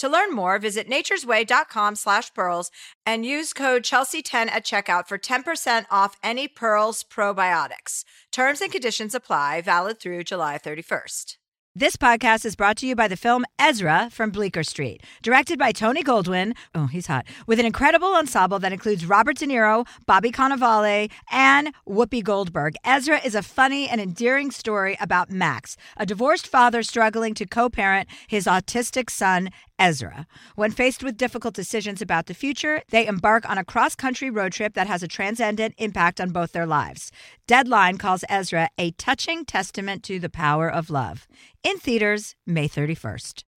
To learn more, visit naturesway.com slash pearls and use code Chelsea10 at checkout for 10% off any Pearls probiotics. Terms and conditions apply, valid through July 31st. This podcast is brought to you by the film Ezra from Bleecker Street, directed by Tony Goldwyn. Oh, he's hot. With an incredible ensemble that includes Robert De Niro, Bobby Cannavale, and Whoopi Goldberg. Ezra is a funny and endearing story about Max, a divorced father struggling to co parent his autistic son, Ezra. When faced with difficult decisions about the future, they embark on a cross country road trip that has a transcendent impact on both their lives. Deadline calls Ezra a touching testament to the power of love. In theaters, May 31st.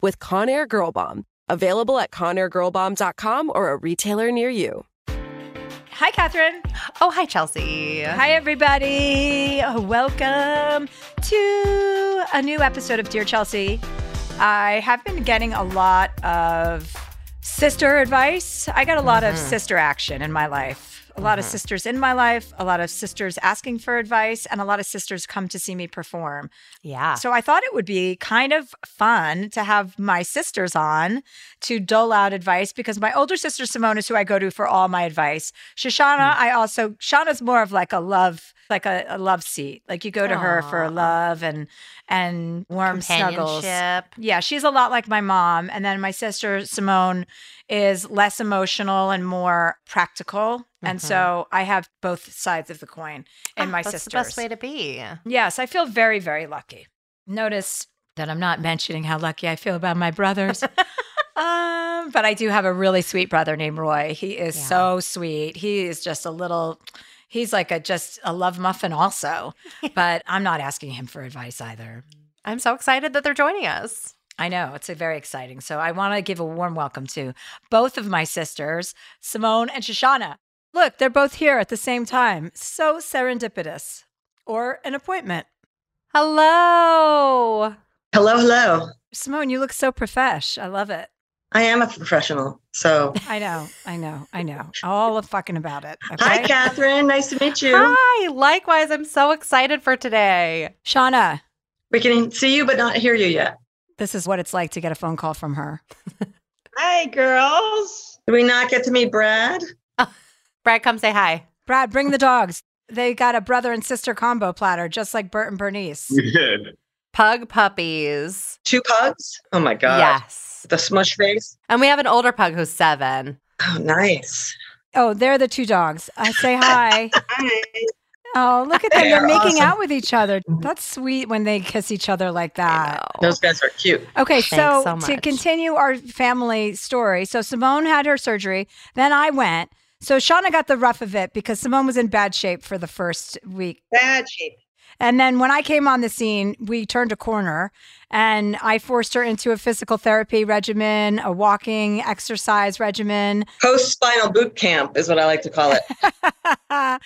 with Conair Girl Bomb. Available at ConairGirlBomb.com or a retailer near you. Hi, Catherine. Oh, hi, Chelsea. Hi, everybody. Welcome to a new episode of Dear Chelsea. I have been getting a lot of sister advice. I got a lot of mm-hmm. sister action in my life. A lot of mm-hmm. sisters in my life, a lot of sisters asking for advice, and a lot of sisters come to see me perform. Yeah. So I thought it would be kind of fun to have my sisters on to dole out advice because my older sister Simone is who I go to for all my advice. Shoshana, mm. I also Shauna's more of like a love, like a, a love seat. Like you go to her for love and and warm snuggles. Yeah, she's a lot like my mom. And then my sister Simone is less emotional and more practical. And so I have both sides of the coin in Ah, my that's sisters. the best way to be. Yes, I feel very, very lucky. Notice that I'm not mentioning how lucky I feel about my brothers. um, but I do have a really sweet brother named Roy. He is Yeah. so sweet. He is just a little he's like a just a love muffin also. but I'm not asking him for advice either. I'm so excited that they're joining us. I know it's a very exciting. So I want to give a warm welcome to both of my sisters, Simone and Shoshana. Look, they're both here at the same time. So serendipitous. Or an appointment. Hello. Hello, hello. Simone, you look so profesh. I love it. I am a professional. So, I know, I know, I know. All of fucking about it. hi, Catherine. Nice to meet you. Hi. Likewise, I'm so excited for today. Shauna, We can see you, but not hear you yet. This is what it's like to get a phone call from her. Hi, girls. Did we not get to meet Brad? Brad, come say hi. Brad, bring the dogs. They got a brother and sister combo platter, just like Bert and Bernice. We did. Pug puppies. Two pugs? Oh my God. Yes. The smush face? And we have an older pug who's seven. Oh, nice. Oh, they're the two dogs. I say hi. Hi. Oh, look at them. They're They're making awesome. out with each other. Mm-hmm. That's sweet when they kiss each other like that. Those guys are cute. Okay, so, so to continue our family story, so Simone had her surgery, then I went. So Shauna got the rough of it because Simone was in bad shape for the first week. Bad shape. And then when I came on the scene, we turned a corner and I forced her into a physical therapy regimen, a walking exercise regimen. Post spinal boot camp is what I like to call it.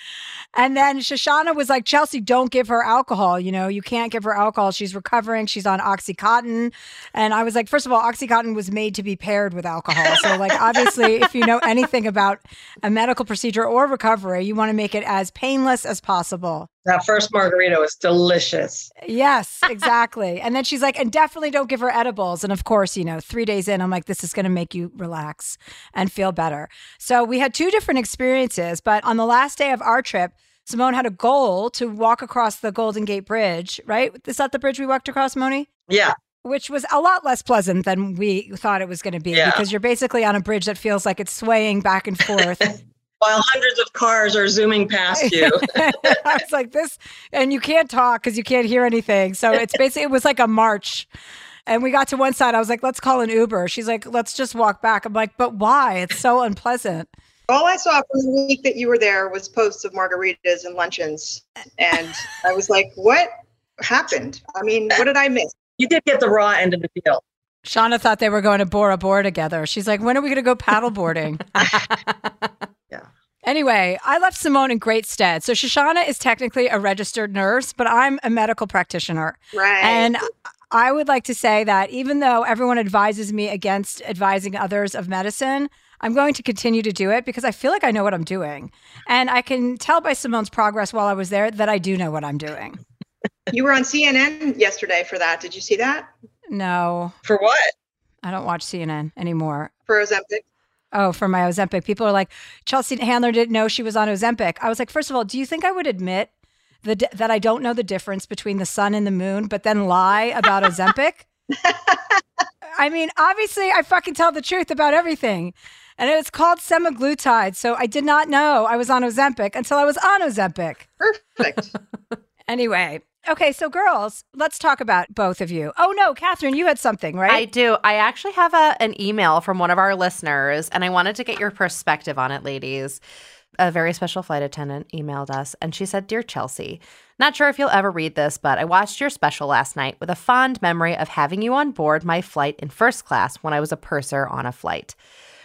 and then Shoshana was like, Chelsea, don't give her alcohol. You know, you can't give her alcohol. She's recovering. She's on Oxycontin. And I was like, first of all, Oxycontin was made to be paired with alcohol. So, like, obviously, if you know anything about a medical procedure or recovery, you want to make it as painless as possible. That first margarita was delicious. Yes, exactly. and then she's like, and definitely don't give her edibles. And of course, you know, three days in, I'm like, this is going to make you relax and feel better. So we had two different experiences, but on the last day of our trip, Simone had a goal to walk across the Golden Gate Bridge, right? Is that the bridge we walked across, Moni? Yeah. Which was a lot less pleasant than we thought it was going to be Yeah. because you're basically on a bridge that feels like it's swaying back and forth. While hundreds of cars are zooming past you. I was like this, and you can't talk because you can't hear anything. So it's basically it was like a march. And we got to one side. I was like, "Let's call an Uber." She's like, "Let's just walk back." I'm like, "But why? It's so unpleasant." All I saw from the week that you were there was posts of margaritas and luncheons. And I was like, what happened? I mean, what did I miss? you did get the raw end of the deal. Shauna thought they were going to Bora Bora together. She's like, "When are we going to go paddleboarding?" Yeah. Anyway, I left Simone in great stead. So Shoshana is technically a registered nurse, but I'm a medical practitioner. Right. And I would like to say that even though everyone advises me against advising others of medicine, I'm going to continue to do it because I feel like I know what I'm doing. And I can tell by Simone's progress while I was there that I do know what I'm doing. you were on CNN yesterday for that. Did you see that? No, For what? I don't watch CNN anymore. For Ozempic? Oh, for my Ozempic. People are like, Chelsea Handler didn't know she was on Ozempic. I was like, first of all, do you think I would admit the, that I don't know the difference between the sun and the moon, but then lie about Ozempic? I mean, obviously, I fucking tell the truth about everything. And it's called semaglutide. So I did not know I was on Ozempic until I was on Ozempic. Perfect. Anyway, okay, so girls, let's talk about both of you. Oh, no, Catherine, you had something, right? I do. I actually have a, an email from one of our listeners, and I wanted to get your perspective on it, ladies. A very special flight attendant emailed us, and she said, Dear Chelsea, not sure if you'll ever read this, but I watched your special last night with a fond memory of having you on board my flight in first class when I was a purser on a flight.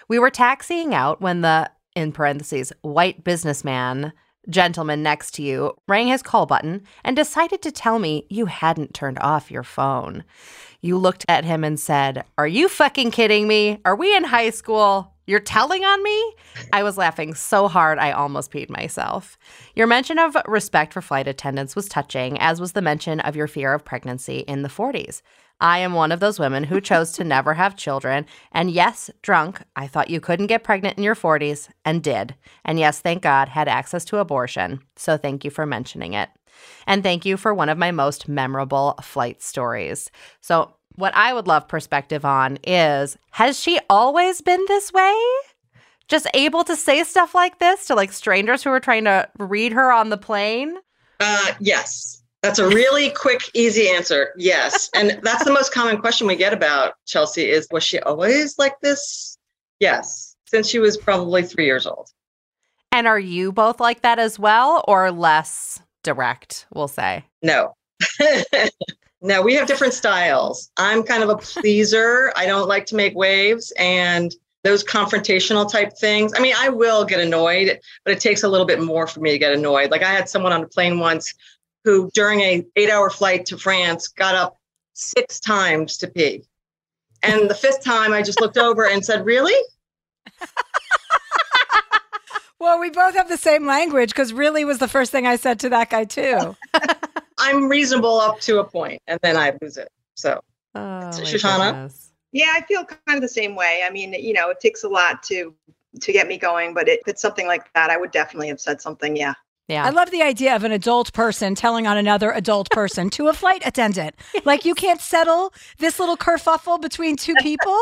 We were taxiing out when the, in parentheses, white businessman gentleman next to you rang his call button and decided to tell me you hadn't turned off your phone. You looked at him and said, Are you fucking kidding me? Are we in high school? You're telling on me? I was laughing so hard I almost peed myself. Your mention of respect for flight attendants was touching, as was the mention of your fear of pregnancy in the 40s. I am one of those women who chose to never have children. And yes, drunk, I thought you couldn't get pregnant in your 40s and did. And yes, thank God, had access to abortion. So thank you for mentioning it. And thank you for one of my most memorable flight stories. So, what I would love perspective on is has she always been this way? Just able to say stuff like this to like strangers who are trying to read her on the plane? Uh, yes. That's a really quick, easy answer. Yes. And that's the most common question we get about Chelsea is was she always like this? Yes. Since she was probably three years old. And are you both like that as well or less direct, we'll say? No. no, we have different styles. I'm kind of a pleaser. I don't like to make waves and those confrontational type things. I mean, I will get annoyed, but it takes a little bit more for me to get annoyed. Like I had someone on a plane once who during a 8-hour flight to France got up 6 times to pee. And the fifth time I just looked over and said, "Really?" well, we both have the same language because really was the first thing I said to that guy, too. I'm reasonable up to a point and then I lose it. So, Oh, Shoshana? goodness. Yeah, I feel kind of the same way. I mean, you know, it takes a lot to to get me going, but if it's something like that, I would definitely have said something. Yeah. Yeah. I love the idea of an adult person telling on another adult person to a flight attendant. Like, you can't settle this little kerfuffle between two people.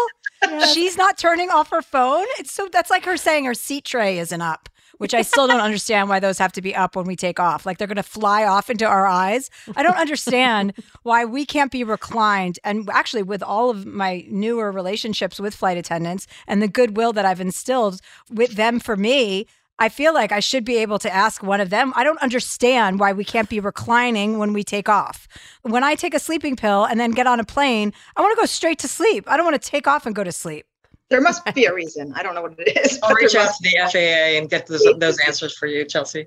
She's not turning off her phone. It's so that's like her saying her seat tray isn't up, which I still don't understand why those have to be up when we take off. Like, they're going to fly off into our eyes. I don't understand why we can't be reclined. And actually, with all of my newer relationships with flight attendants and the goodwill that I've instilled with them for me, I feel like I should be able to ask one of them. I don't understand why we can't be reclining when we take off. When I take a sleeping pill and then get on a plane, I want to go straight to sleep. I don't want to take off and go to sleep. There must be a reason. I don't know what it is. I'll reach out to the FAA and get those, those answers for you, Chelsea.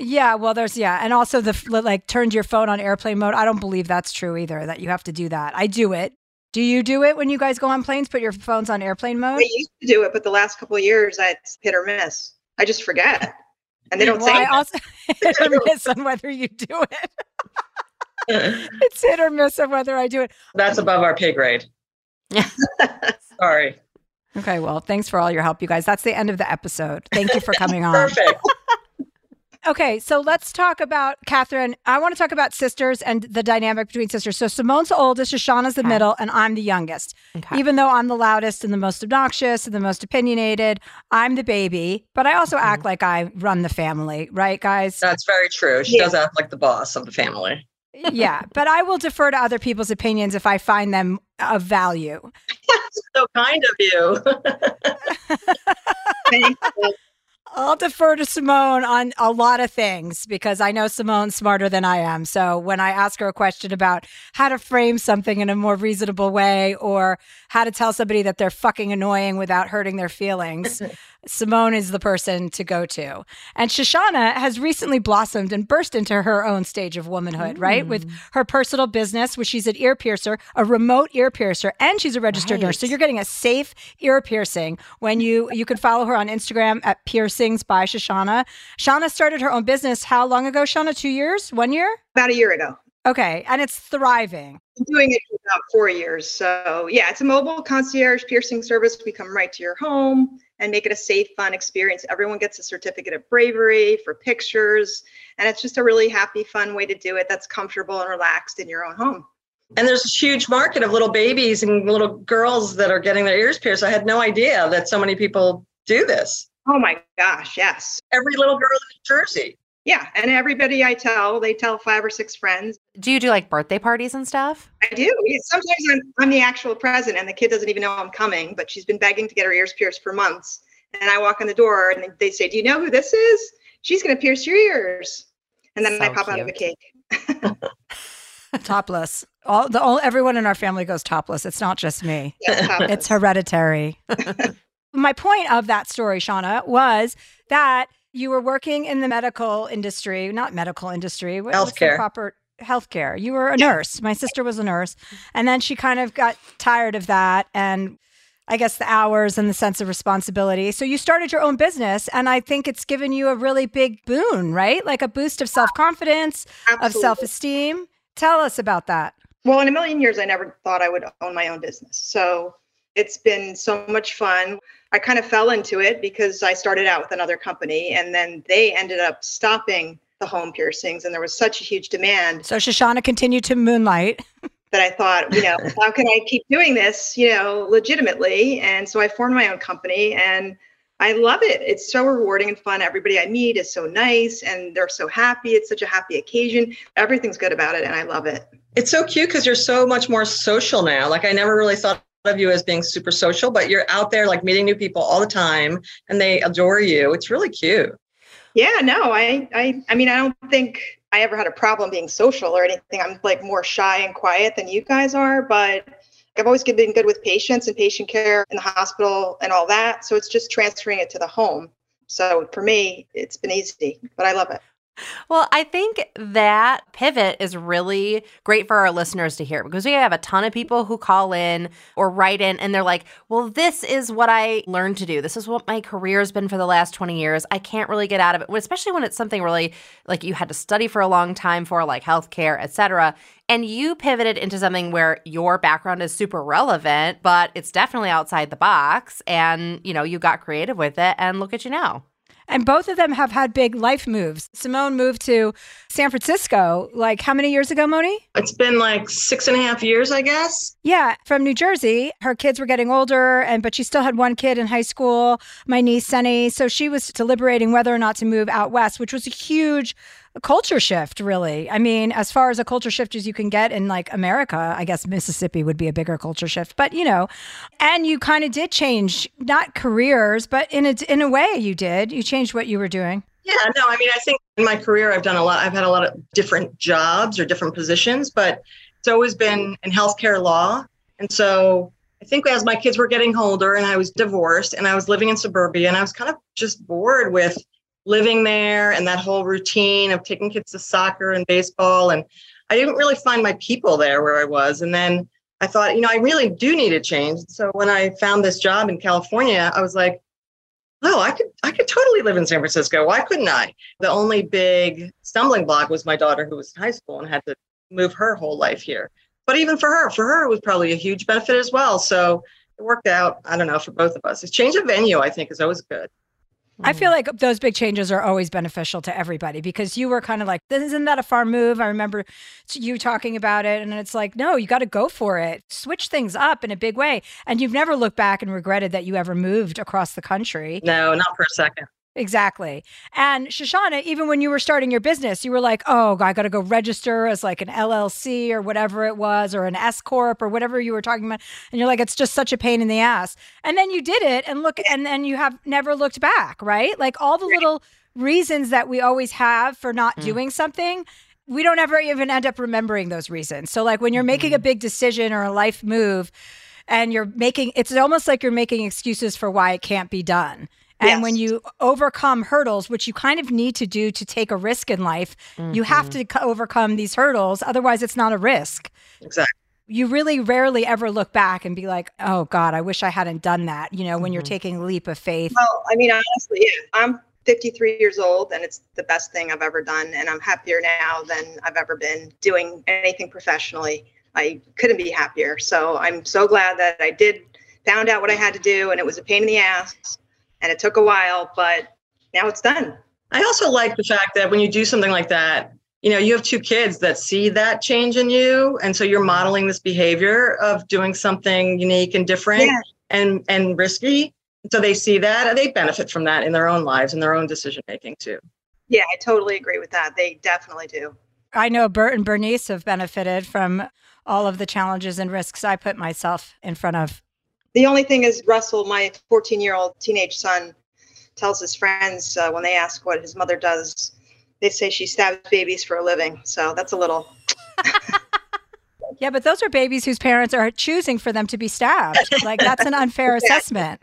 Yeah, well, there's yeah, and also the like turned your phone on airplane mode. I don't believe that's true either. That you have to do that. I do it. Do you do it when you guys go on planes? Put your phones on airplane mode. I used to do it, but the last couple of years, I, it's hit or miss. I just forget. and they don't Well, say I also hit or miss on whether you do it. It's hit or miss on whether I do it. That's above our pay grade. Yeah. Sorry. Okay, well, thanks for all your help, you guys. That's the end of the episode. Thank you for coming on. Perfect. Okay, so let's talk about Catherine. I want to talk about sisters and the dynamic between sisters. So Simone's the oldest, Shoshana's the Okay. middle, and I'm the youngest. Okay. Even though I'm the loudest and the most obnoxious and the most opinionated, I'm the baby. But I also act mm-hmm. like I run the family, right, guys? That's very true. She Yeah. does act like the boss of the family. yeah, but I will defer to other people's opinions if I find them of value. So kind of you. Thank you. I'll defer to Simone on a lot of things because I know Simone's smarter than I am. So when I ask her a question about how to frame something in a more reasonable way or how to tell somebody that they're fucking annoying without hurting their feelings, Simone is the person to go to. And Shoshana has recently blossomed and burst into her own stage of womanhood, right? With mm. her personal business, which she's an ear piercer, a remote ear piercer, and she's a registered nurse. So you're getting a safe ear piercing when you you can follow her on Instagram at piercings by Shoshana. Shauna started her own business how long ago, Shauna? Two years? One year? About a year ago. Okay. And it's thriving. been doing it for about four years. So yeah, it's a mobile concierge piercing service. We come right to your home and make it a safe, fun experience. Everyone gets a certificate of bravery for pictures. And it's just a really happy, fun way to do it that's comfortable and relaxed in your own home. And there's a huge market of little babies and little girls that are getting their ears pierced. I had no idea that so many people do this. Oh my gosh, yes. Every little girl in New Jersey. Yeah. And everybody I tell, they tell five or six friends. Do you do like birthday parties and stuff? I do. Sometimes I'm, I'm the actual present and the kid doesn't even know I'm coming, but she's been begging to get her ears pierced for months. And I walk in the door and they say, Do you know who this is? She's going to pierce your ears. And then I So pop out of a cake. Topless. All the all, everyone in our family goes topless. It's not just me. Yes. It's hereditary. My point of that story, Shauna, was that you were working in the medical industry, not medical industry, what- what's the Healthcare. proper healthcare. You were a nurse. My sister was a nurse. And then she kind of got tired of that and I guess the hours and the sense of responsibility. So you started your own business and I think it's given you a really big boon, right? Like a boost of self-confidence, of self-esteem. Tell us about that. Well, in a million years, I never thought I would own my own business. So it's been so much fun. I kind of fell into it because I started out with another company and then they ended up stopping the home piercings. And there was such a huge demand So Shoshana continued to moonlight. that I thought, you know, how can I keep doing this, you know, legitimately? And so I formed my own company and I love it. It's so rewarding and fun. Everybody I meet is so nice and they're so happy. It's such a happy occasion. Everything's good about it and I love it. It's so cute because you're so much more social now. Like I never really thought of you as being super social, but you're out there like meeting new people all the time and they adore you. It's really cute. Yeah, no, I, I, I mean, I don't think I ever had a problem being social or anything. I'm like more shy and quiet than you guys are, but I've always been good with patients and patient care in the hospital and all that. So it's just transferring it to the home. So for me, it's been easy, but I love it. Well, I think that pivot is really great for our listeners to hear because we have a ton of people who call in or write in and they're like, well, this is what I learned to do. This is what my career has been for the last 20 years. I can't really get out of it, especially when it's something really like you had to study for a long time for, like healthcare, et cetera. And you pivoted into something where your background is super relevant, but it's definitely outside the box. And, you know, you got creative with it. And look at you now. And both of them have had big life moves. Simone moved to San Francisco, like how many years ago, Moni? It's been like six and a half years, I guess. Yeah, from New Jersey. Her kids were getting older, and but she still had one kid in high school, my niece Sunny. So she was deliberating whether or not to move out west, which was a huge culture shift, really. I mean, as far as a culture shift as you can get in like America, I guess Mississippi would be a bigger culture shift. But you know, and you kind of did change not careers, but in a in a way you did. You changed what you were doing. Yeah, no, I mean, I think in my career, I've done a lot. I've had a lot of different jobs or different positions, but it's always been in healthcare law. And so I think as my kids were getting older and I was divorced and I was living in suburbia and I was kind of just bored with living there and that whole routine of taking kids to soccer and baseball. And I didn't really find my people there where I was. And then I thought, you know, I really do need a change. So when I found this job in California, I was like, oh, I could I could totally live in San Francisco. Why couldn't I? The only big stumbling block was my daughter who was in high school and had to move her whole life here. But even for her, for her it was probably a huge benefit as well. So it worked out, I don't know, for both of us. A change of venue, I think, is always good. I feel like those big changes are always beneficial to everybody because you were kind of like, isn't that a far move? I remember you talking about it, and it's like, no, you got to go for it. Switch things up in a big way. And you've never looked back and regretted that you ever moved across the country. No, not for a second. Exactly. And Shoshana, even when you were starting your business, you were like, oh, I got to go register as like an LLC or whatever it was, or an S Corp or whatever you were talking about. And you're like, it's just such a pain in the ass. And then you did it and look, and then you have never looked back, right? Like all the little reasons that we always have for not mm. doing something. We don't ever even end up remembering those reasons. So, like when you're making a mm-hmm. big decision or a life move, and you're making it's almost like you're making excuses for why it can't be done. And when you overcome hurdles, which you kind of need to do to take a risk in life, you have mm-hmm. to co- overcome these hurdles. Otherwise, it's not a risk. Exactly. You really rarely ever look back and be like, oh God, I wish I hadn't done that. You know, when you're mm-hmm. taking a leap of faith. Well, I mean, honestly, yeah, I'm 53 years old and it's the best thing I've ever done. And I'm happier now than I've ever been doing anything professionally. I couldn't be happier. So I'm so glad that I did found out what I had to do and it was a pain in the ass and it took a while, but now it's done. I also like the fact that when you do something like that, you know, you have two kids that see that change in you. And so you're modeling this behavior of doing something unique and different Yeah. and, and risky. So they see that and they benefit from that in their own lives and their own decision making too. Yeah, I totally agree with that. They definitely do. I know Bert and Bernice have benefited from all of the challenges and risks I put myself in front of. The only thing is, Russell, my 14 year old teenage son, tells his friends uh, when they ask what his mother does, they say she stabs babies for a living. So that's a little, Yeah, but those are babies whose parents are choosing for them to be stabbed. Like that's an unfair assessment.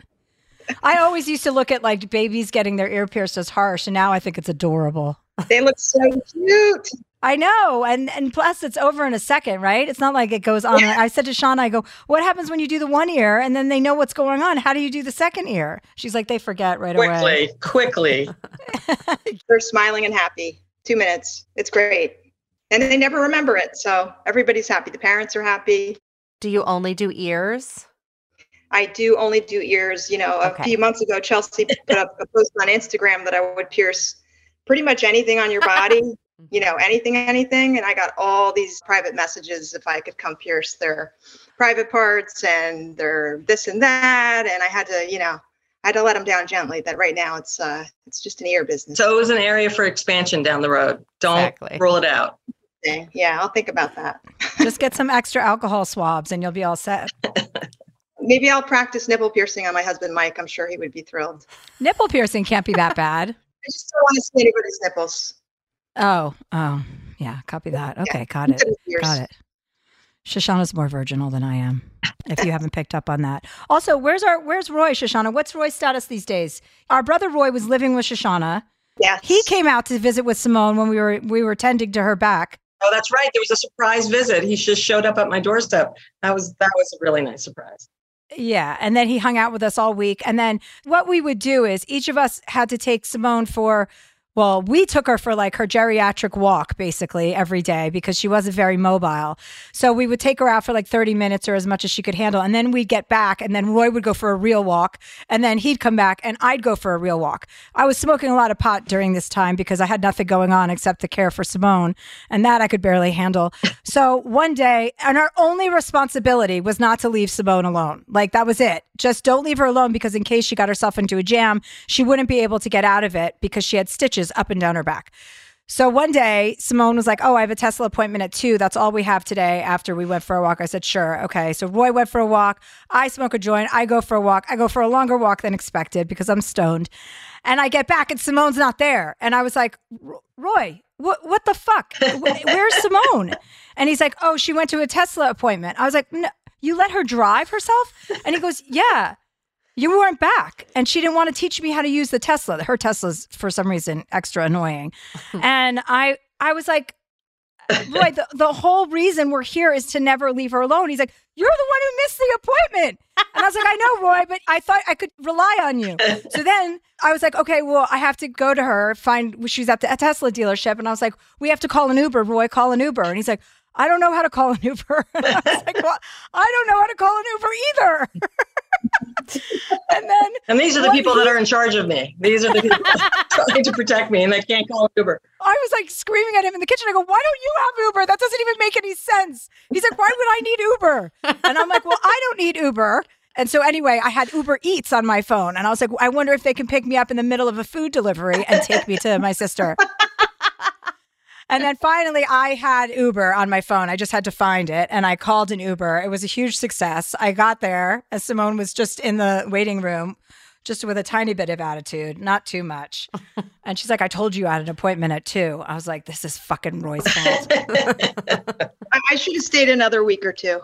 I always used to look at like babies getting their ear pierced as harsh, and now I think it's adorable. They look so cute. I know, and and plus it's over in a second, right? It's not like it goes on. I said to Sean, I go, "What happens when you do the one ear and then they know what's going on? How do you do the second ear?" She's like, "They forget right away." Quickly, quickly. They're smiling and happy. Two minutes. It's great. And they never remember it. So everybody's happy. The parents are happy. Do you only do ears? I do only do ears. You know, a Okay. few months ago, Chelsea put up a post on Instagram that I would pierce pretty much anything on your body, you know, anything, anything. And I got all these private messages if I could come pierce their private parts and their this and that. And I had to, you know, I had to let them down gently that right now it's uh it's just an ear business. So it was an area for expansion down the road. Don't Exactly. rule it out. Yeah, I'll think about that. Just get some extra alcohol swabs, and you'll be all set. Maybe I'll practice nipple piercing on my husband Mike. I'm sure he would be thrilled. Nipple piercing can't be that bad. I just don't want to see anybody's nipples. Oh, oh, yeah. Copy that. Okay, got it. Got it. Shoshana's more virginal than I am. If you haven't picked up on that. Also, where's our where's Roy, Shoshana? What's Roy's status these days? Our brother Roy was living with Shoshana. Yes. He came out to visit with Simone when we were we were tending to her back. Oh, that's right. There was a surprise visit. He just showed up at my doorstep. That was that was a really nice surprise. Yeah, and then he hung out with us all week. And then what we would do is each of us had to take Simone for well, we took her for like her geriatric walk basically every day because she wasn't very mobile. So we would take her out for like 30 minutes or as much as she could handle. And then we'd get back and then Roy would go for a real walk and then he'd come back and I'd go for a real walk. I was smoking a lot of pot during this time because I had nothing going on except to care for Simone and that I could barely handle. So one day, and our only responsibility was not to leave Simone alone. Like that was it. Just don't leave her alone because in case she got herself into a jam, she wouldn't be able to get out of it because she had stitches up and down her back. So one day, Simone was like, Oh, I have a Tesla appointment at two. That's all we have today after we went for a walk. I said, Sure. Okay. So Roy went for a walk. I smoke a joint. I go for a walk. I go for a longer walk than expected because I'm stoned. And I get back and Simone's not there. And I was like, Roy, what, what the fuck? Where's Simone? And he's like, Oh, she went to a Tesla appointment. I was like, No, you let her drive herself? And he goes, Yeah. You weren't back. And she didn't want to teach me how to use the Tesla. Her Tesla's for some reason extra annoying. and I I was like, Roy, the, the whole reason we're here is to never leave her alone. He's like, You're the one who missed the appointment. And I was like, I know, Roy, but I thought I could rely on you. So then I was like, Okay, well, I have to go to her, find she's at the Tesla dealership. And I was like, We have to call an Uber, Roy, call an Uber. And he's like, I don't know how to call an Uber. And I was like, Well, I don't know how to call an Uber either. and then And these are the people that are in charge of me. These are the people trying to protect me, and they can't call Uber. I was like screaming at him in the kitchen. I go, why don't you have Uber? That doesn't even make any sense. He's like, why would I need Uber? And I'm like, well, I don't need Uber. And so anyway, I had Uber Eats on my phone. And I was like, I wonder if they can pick me up in the middle of a food delivery and take me to my sister. And then finally, I had Uber on my phone. I just had to find it and I called an Uber. It was a huge success. I got there as Simone was just in the waiting room, just with a tiny bit of attitude, not too much. And she's like, I told you I had an appointment at two. I was like, this is fucking Roy's fault. I, I should have stayed another week or two.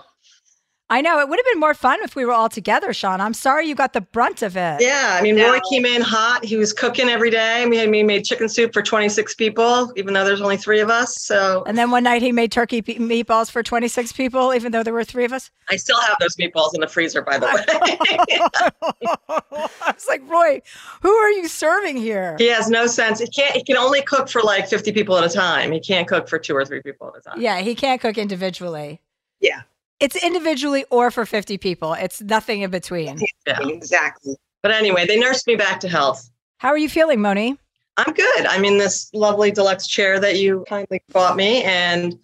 I know it would have been more fun if we were all together, Sean. I'm sorry you got the brunt of it. Yeah, I mean. Roy came in hot. He was cooking every day. We had me made chicken soup for 26 people, even though there's only three of us. So And then one night he made turkey meatballs for 26 people, even though there were three of us. I still have those meatballs in the freezer, by the way. I was like, Roy, who are you serving here? he has no sense. He can't. He can only cook for like 50 people at a time. He can't cook for two or three people at a time. Yeah, he can't cook individually. Yeah. It's individually or for 50 people. It's nothing in between. Yeah. Exactly. But anyway, they nursed me back to health. How are you feeling, Moni? I'm good. I'm in this lovely deluxe chair that you kindly bought me, and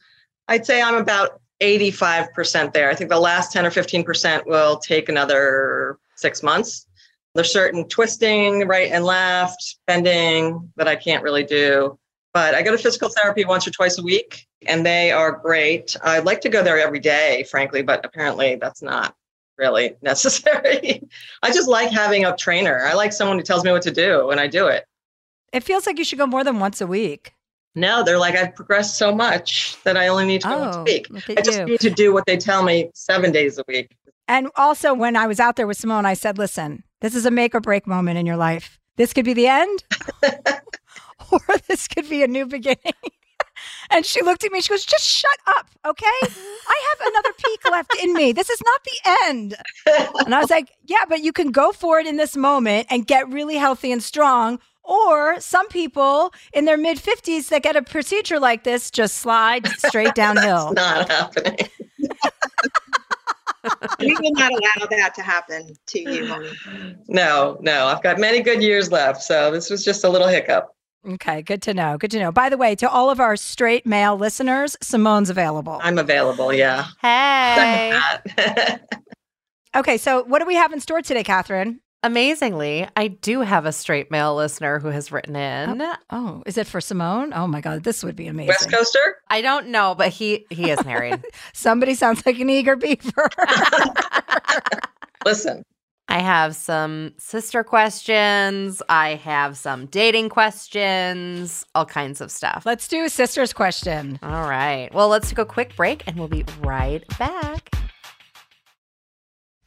I'd say I'm about 85% there. I think the last 10 or 15% will take another six months. There's certain twisting right and left, bending that I can't really do. But I go to physical therapy once or twice a week, and they are great. I'd like to go there every day, frankly, but apparently that's not really necessary. I just like having a trainer. I like someone who tells me what to do, and I do it. It feels like you should go more than once a week. No, they're like, I've progressed so much that I only need to go once a Oh, week. I just you. need to do what they tell me seven days a week. And also, when I was out there with Simone, I said, listen, this is a make or break moment in your life. This could be the end, or this could be a new beginning. and she looked at me, she goes, just shut up, okay? I have another peak left in me. This is not the end. And I was like, yeah, but you can go for it in this moment and get really healthy and strong. Or some people in their mid 50s that get a procedure like this just slide straight downhill. Not happening. We will not allow that to happen to you, Moni. No, no, I've got many good years left. So this was just a little hiccup. Okay, good to know. Good to know. By the way, to all of our straight male listeners, Simone's available. I'm available. Yeah. Hey. Okay, so what do we have in store today, Catherine? Amazingly, I do have a straight male listener who has written in. Oh, oh is it for Simone? Oh my God, this would be amazing. West Coaster? I don't know, but he he is married. Somebody sounds like an eager beaver. Listen, I have some sister questions. I have some dating questions, all kinds of stuff. Let's do a sister's question. All right. Well, let's take a quick break and we'll be right back.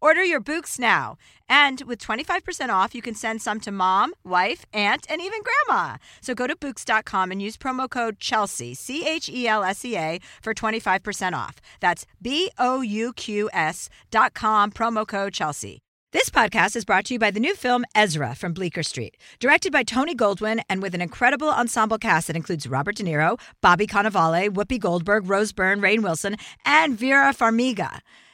Order your Bouqs now. And with 25% off, you can send some to mom, wife, aunt, and even grandma. So go to Bouqs.com and use promo code Chelsea, C H E L S E A, for 25% off. That's B O U Q S dot com, promo code Chelsea. This podcast is brought to you by the new film Ezra from Bleecker Street, directed by Tony Goldwyn and with an incredible ensemble cast that includes Robert De Niro, Bobby Cannavale, Whoopi Goldberg, Rose Byrne, Rainn Wilson, and Vera Farmiga.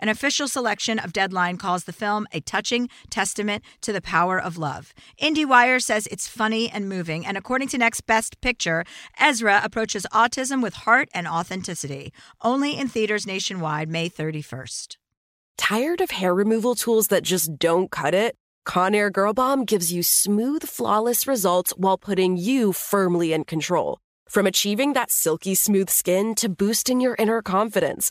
An official selection of Deadline calls the film a touching testament to the power of love. IndieWire says it's funny and moving, and according to Next Best Picture, Ezra approaches autism with heart and authenticity. Only in theaters nationwide May 31st. Tired of hair removal tools that just don't cut it? Conair Girl Bomb gives you smooth, flawless results while putting you firmly in control. From achieving that silky smooth skin to boosting your inner confidence,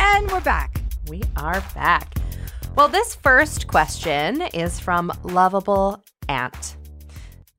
And we're back. We are back. Well, this first question is from Lovable Aunt.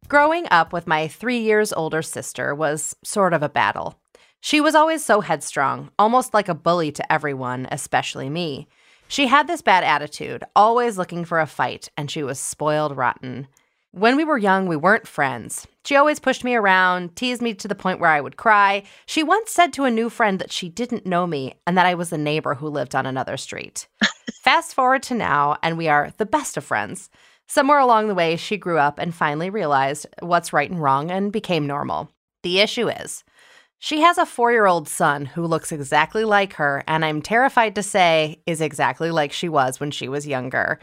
Growing up with my three years older sister was sort of a battle. She was always so headstrong, almost like a bully to everyone, especially me. She had this bad attitude, always looking for a fight, and she was spoiled rotten. When we were young, we weren't friends. She always pushed me around, teased me to the point where I would cry. She once said to a new friend that she didn't know me and that I was a neighbor who lived on another street. Fast forward to now, and we are the best of friends. Somewhere along the way, she grew up and finally realized what's right and wrong and became normal. The issue is, she has a four year old son who looks exactly like her, and I'm terrified to say is exactly like she was when she was younger.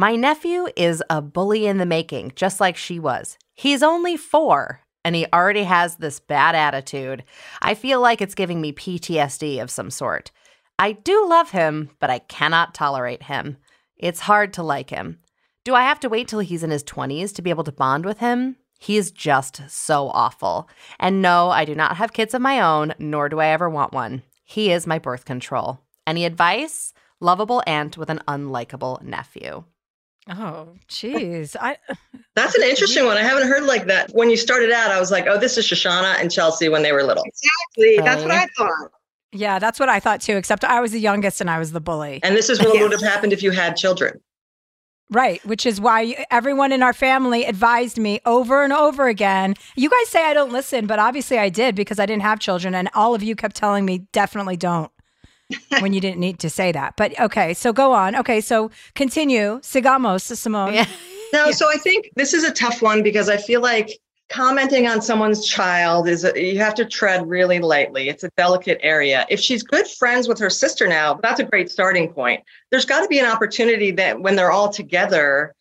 My nephew is a bully in the making, just like she was. He's only four, and he already has this bad attitude. I feel like it's giving me PTSD of some sort. I do love him, but I cannot tolerate him. It's hard to like him. Do I have to wait till he's in his 20s to be able to bond with him? He's just so awful. And no, I do not have kids of my own, nor do I ever want one. He is my birth control. Any advice? Lovable aunt with an unlikable nephew. Oh, geez. I That's an interesting one. I haven't heard like that. When you started out, I was like, oh, this is Shoshana and Chelsea when they were little. Exactly. That's what I thought. Yeah, that's what I thought too, except I was the youngest and I was the bully. And this is what would have happened if you had children. Right, which is why everyone in our family advised me over and over again. You guys say I don't listen, but obviously I did because I didn't have children, and all of you kept telling me definitely don't when you didn't need to say that. But okay, so go on. Okay, so continue. Sigamos, Simone. Yeah. No, so I think this is a tough one because I feel like commenting on someone's child is a, you have to tread really lightly. It's a delicate area. If she's good friends with her sister now, that's a great starting point. There's got to be an opportunity that when they're all together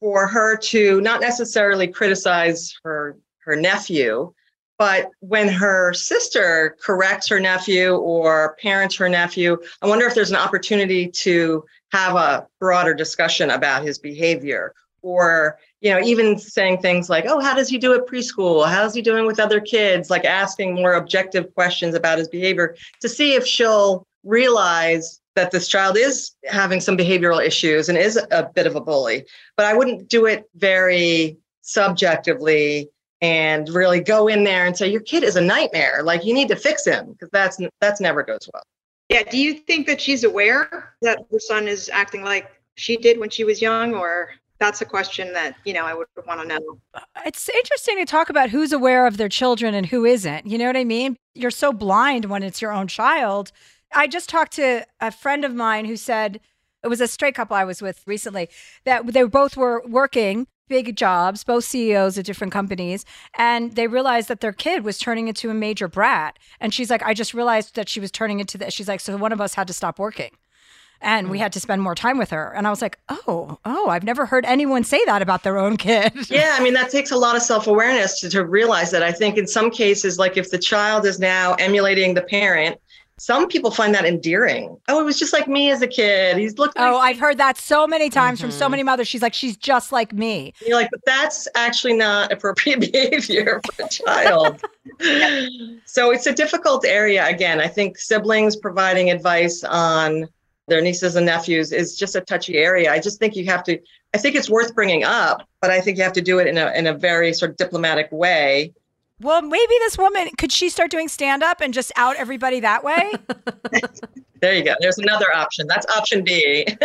for her to not necessarily criticize her her nephew, But when her sister corrects her nephew or parents her nephew, I wonder if there's an opportunity to have a broader discussion about his behavior. Or you know even saying things like oh how does he do at preschool? How's he doing with other kids? Like asking more objective questions about his behavior to see if she'll realize that this child is having some behavioral issues and is a bit of a bully. But i wouldn't do it very subjectively and really go in there and say your kid is a nightmare. Like you need to fix him because that's that's never goes well. Yeah do you think that she's aware that her son is acting like she did when she was young or that's a question that you know i would want to know uh, it's interesting to talk about who's aware of their children and who isn't. You know what i mean? You're so blind when it's your own child. I just talked to a friend of mine who said it was a straight couple i was with recently that they both were working big jobs, both CEOs of different companies, and they realized that their kid was turning into a major brat. And she's like, I just realized that she was turning into that. She's like, so one of us had to stop working. And we mm. had to spend more time with her. And I was like, oh, oh, I've never heard anyone say that about their own kid. Yeah, I mean, that takes a lot of self awareness to, to realize that. I think in some cases, like if the child is now emulating the parent, some people find that endearing. Oh, it was just like me as a kid. He's looking. Oh, I've heard that so many times mm-hmm. from so mm-hmm. many mothers. She's like, she's just like me. You're like, but that's actually not appropriate behavior for a child. so it's a difficult area. Again, I think siblings providing advice on their nieces and nephews is just a touchy area. I just think you have to. I think it's worth bringing up, but I think you have to do it in a in a very sort of diplomatic way well, maybe this woman could she start doing stand up and just out everybody that way? there you go. There's another option. That's option B.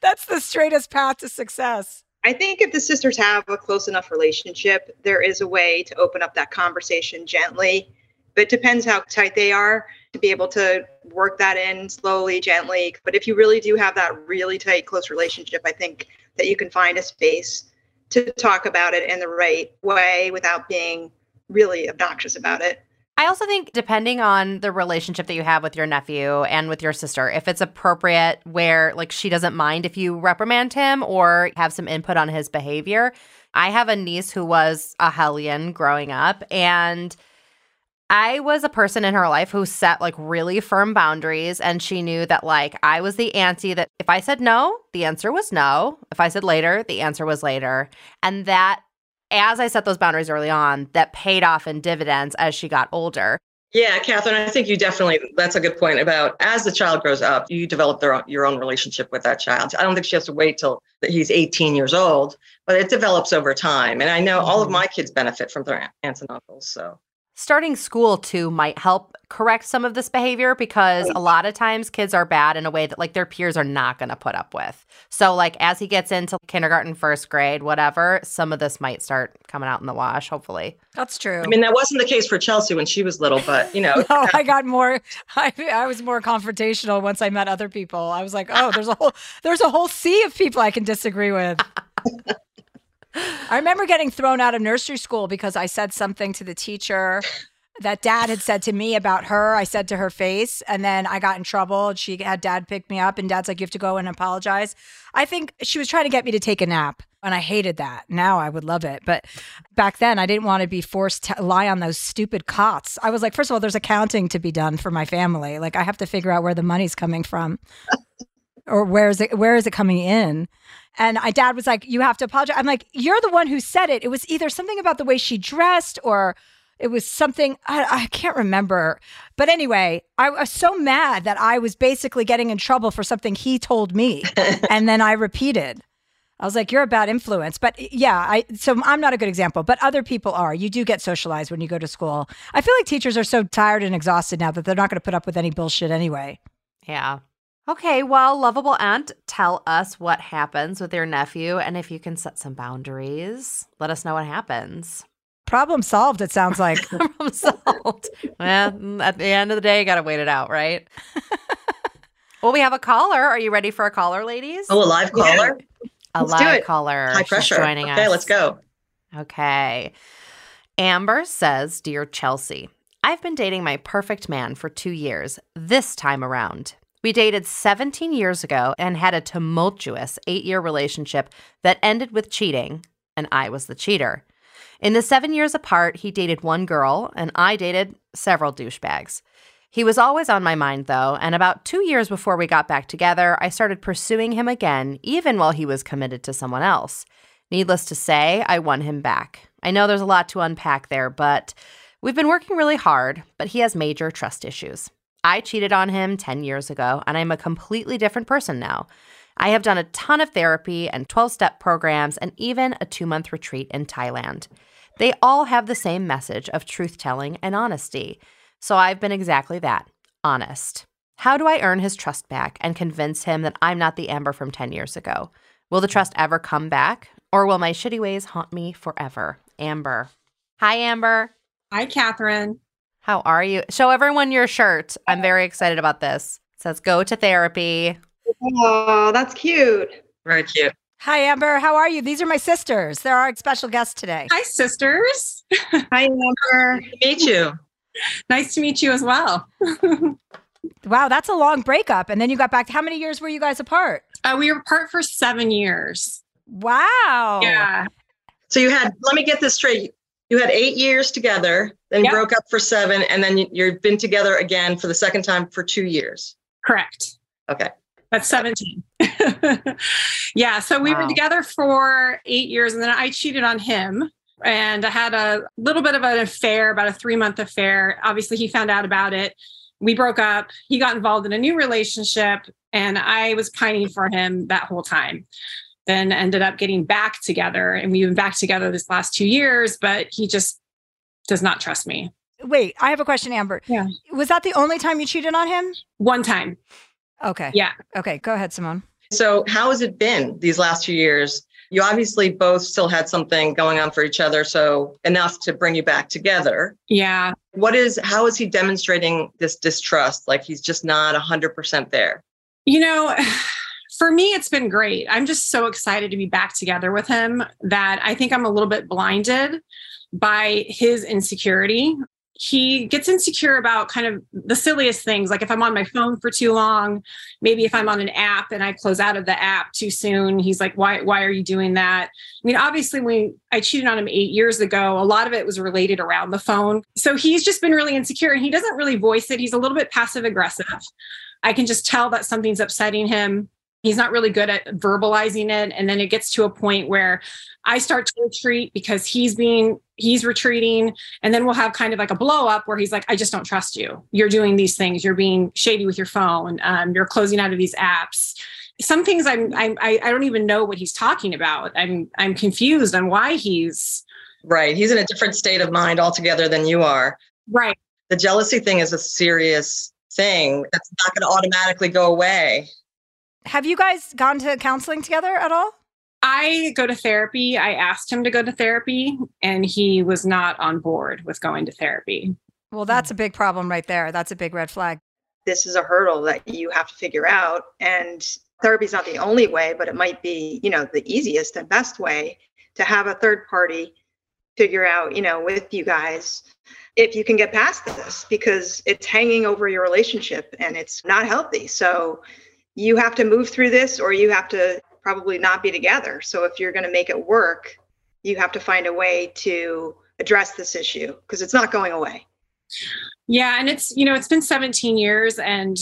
That's the straightest path to success. I think if the sisters have a close enough relationship, there is a way to open up that conversation gently. But it depends how tight they are to be able to work that in slowly, gently. But if you really do have that really tight, close relationship, I think that you can find a space to talk about it in the right way without being really obnoxious about it. I also think, depending on the relationship that you have with your nephew and with your sister, if it's appropriate where like she doesn't mind if you reprimand him or have some input on his behavior. I have a niece who was a hellion growing up and I was a person in her life who set like really firm boundaries and she knew that like I was the auntie that if I said no, the answer was no. If I said later, the answer was later. And that as I set those boundaries early on, that paid off in dividends as she got older. Yeah, Catherine, I think you definitely, that's a good point about as the child grows up, you develop their own, your own relationship with that child. I don't think she has to wait till he's 18 years old, but it develops over time. And I know all of mm-hmm. my kids benefit from their aunts and uncles. So starting school too might help correct some of this behavior because a lot of times kids are bad in a way that like their peers are not going to put up with. So like as he gets into kindergarten, first grade, whatever, some of this might start coming out in the wash, hopefully. That's true. I mean, that wasn't the case for Chelsea when she was little, but you know. no, I got more I, I was more confrontational once I met other people. I was like, "Oh, there's a whole there's a whole sea of people I can disagree with." I remember getting thrown out of nursery school because I said something to the teacher that dad had said to me about her. I said to her face, and then I got in trouble. And she had dad pick me up, and dad's like, You have to go and apologize. I think she was trying to get me to take a nap, and I hated that. Now I would love it. But back then, I didn't want to be forced to lie on those stupid cots. I was like, First of all, there's accounting to be done for my family. Like, I have to figure out where the money's coming from. or where is it where is it coming in and my dad was like, You have to apologize. I'm like, You're the one who said it. It was either something about the way she dressed or it was something I, I, can't remember. But anyway, I was so mad that I was basically getting in trouble for something he told me. and then I repeated. I was like, "You're a bad influence," but yeah, I so I'm not a good example, but other people are. You do get socialized when you go to school. I feel like teachers are so tired and exhausted now that they're not going to put up with any bullshit anyway. Yeah, Okay, well, lovable aunt, tell us what happens with your nephew and if you can set some boundaries. Let us know what happens. Problem solved, it sounds like. Problem solved. well, mm, at the end of the day, you got to wait it out, right? well, we have a caller. Are you ready for a caller, ladies? Oh, a live caller? Yeah. A let's live caller. High pressure. joining okay, us. let's go. Okay. Amber says, Dear Chelsea, I've been dating my perfect man for two years, this time around. We dated 17 years ago and had a tumultuous eight year relationship that ended with cheating, and I was the cheater. In the seven years apart, he dated one girl, and I dated several douchebags. He was always on my mind, though, and about two years before we got back together, I started pursuing him again, even while he was committed to someone else. Needless to say, I won him back. I know there's a lot to unpack there, but we've been working really hard, but he has major trust issues. I cheated on him 10 years ago, and I'm a completely different person now. I have done a ton of therapy and 12 step programs and even a two month retreat in Thailand. They all have the same message of truth telling and honesty. So I've been exactly that honest. How do I earn his trust back and convince him that I'm not the Amber from 10 years ago? Will the trust ever come back? Or will my shitty ways haunt me forever? Amber. Hi, Amber. Hi, Catherine. How are you? Show everyone your shirt. I'm very excited about this. It says go to therapy. Oh, that's cute. Very cute. Hi, Amber. How are you? These are my sisters. They're our special guests today. Hi, sisters. Hi, Amber. Nice to meet you. nice to meet you as well. Wow, that's a long breakup. And then you got back. How many years were you guys apart? Uh, we were apart for seven years. Wow. Yeah. So you had, let me get this straight. You had eight years together, then Yep. broke up for seven, and then you- you've been together again for the second time for two years. Correct. Okay. That's 17. yeah. So we were together for eight years and then I cheated on him. And I had a little bit of an affair, about a three month affair. Obviously, he found out about it. We broke up. He got involved in a new relationship, and I was pining for him that whole time. Then ended up getting back together, and we've been back together this last two years, but he just does not trust me. Wait, I have a question, Amber. Yeah. Was that the only time you cheated on him? One time. Okay. Yeah. Okay. Go ahead, Simone. So how has it been these last two years? You obviously both still had something going on for each other, so enough to bring you back together. Yeah. What is, how is he demonstrating this distrust? Like he's just not 100% there. You know, for me, it's been great. I'm just so excited to be back together with him that I think I'm a little bit blinded by his insecurity. He gets insecure about kind of the silliest things. Like if I'm on my phone for too long, maybe if I'm on an app and I close out of the app too soon, he's like, why, why are you doing that? I mean, obviously, when I cheated on him eight years ago, a lot of it was related around the phone. So he's just been really insecure and he doesn't really voice it. He's a little bit passive aggressive. I can just tell that something's upsetting him. He's not really good at verbalizing it. And then it gets to a point where I start to retreat because he's being, he's retreating. And then we'll have kind of like a blow up where he's like, I just don't trust you. You're doing these things. You're being shady with your phone. Um, you're closing out of these apps. Some things I'm, I'm I, I don't even know what he's talking about. I'm, I'm confused on why he's Right. He's in a different state of mind altogether than you are. right. The jealousy thing is a serious thing that's not going to automatically go away. Have you guys gone to counseling together at all? I go to therapy. I asked him to go to therapy and he was not on board with going to therapy. Well, that's a big problem right there. That's a big red flag. This is a hurdle that you have to figure out. And therapy is not the only way, but it might be, you know, the easiest and best way to have a third party figure out, you know, with you guys if you can get past this because it's hanging over your relationship and it's not healthy. So you have to move through this or you have to probably not be together. So if you're going to make it work, you have to find a way to address this issue because it's not going away. Yeah. And it's, you know, it's been 17 years and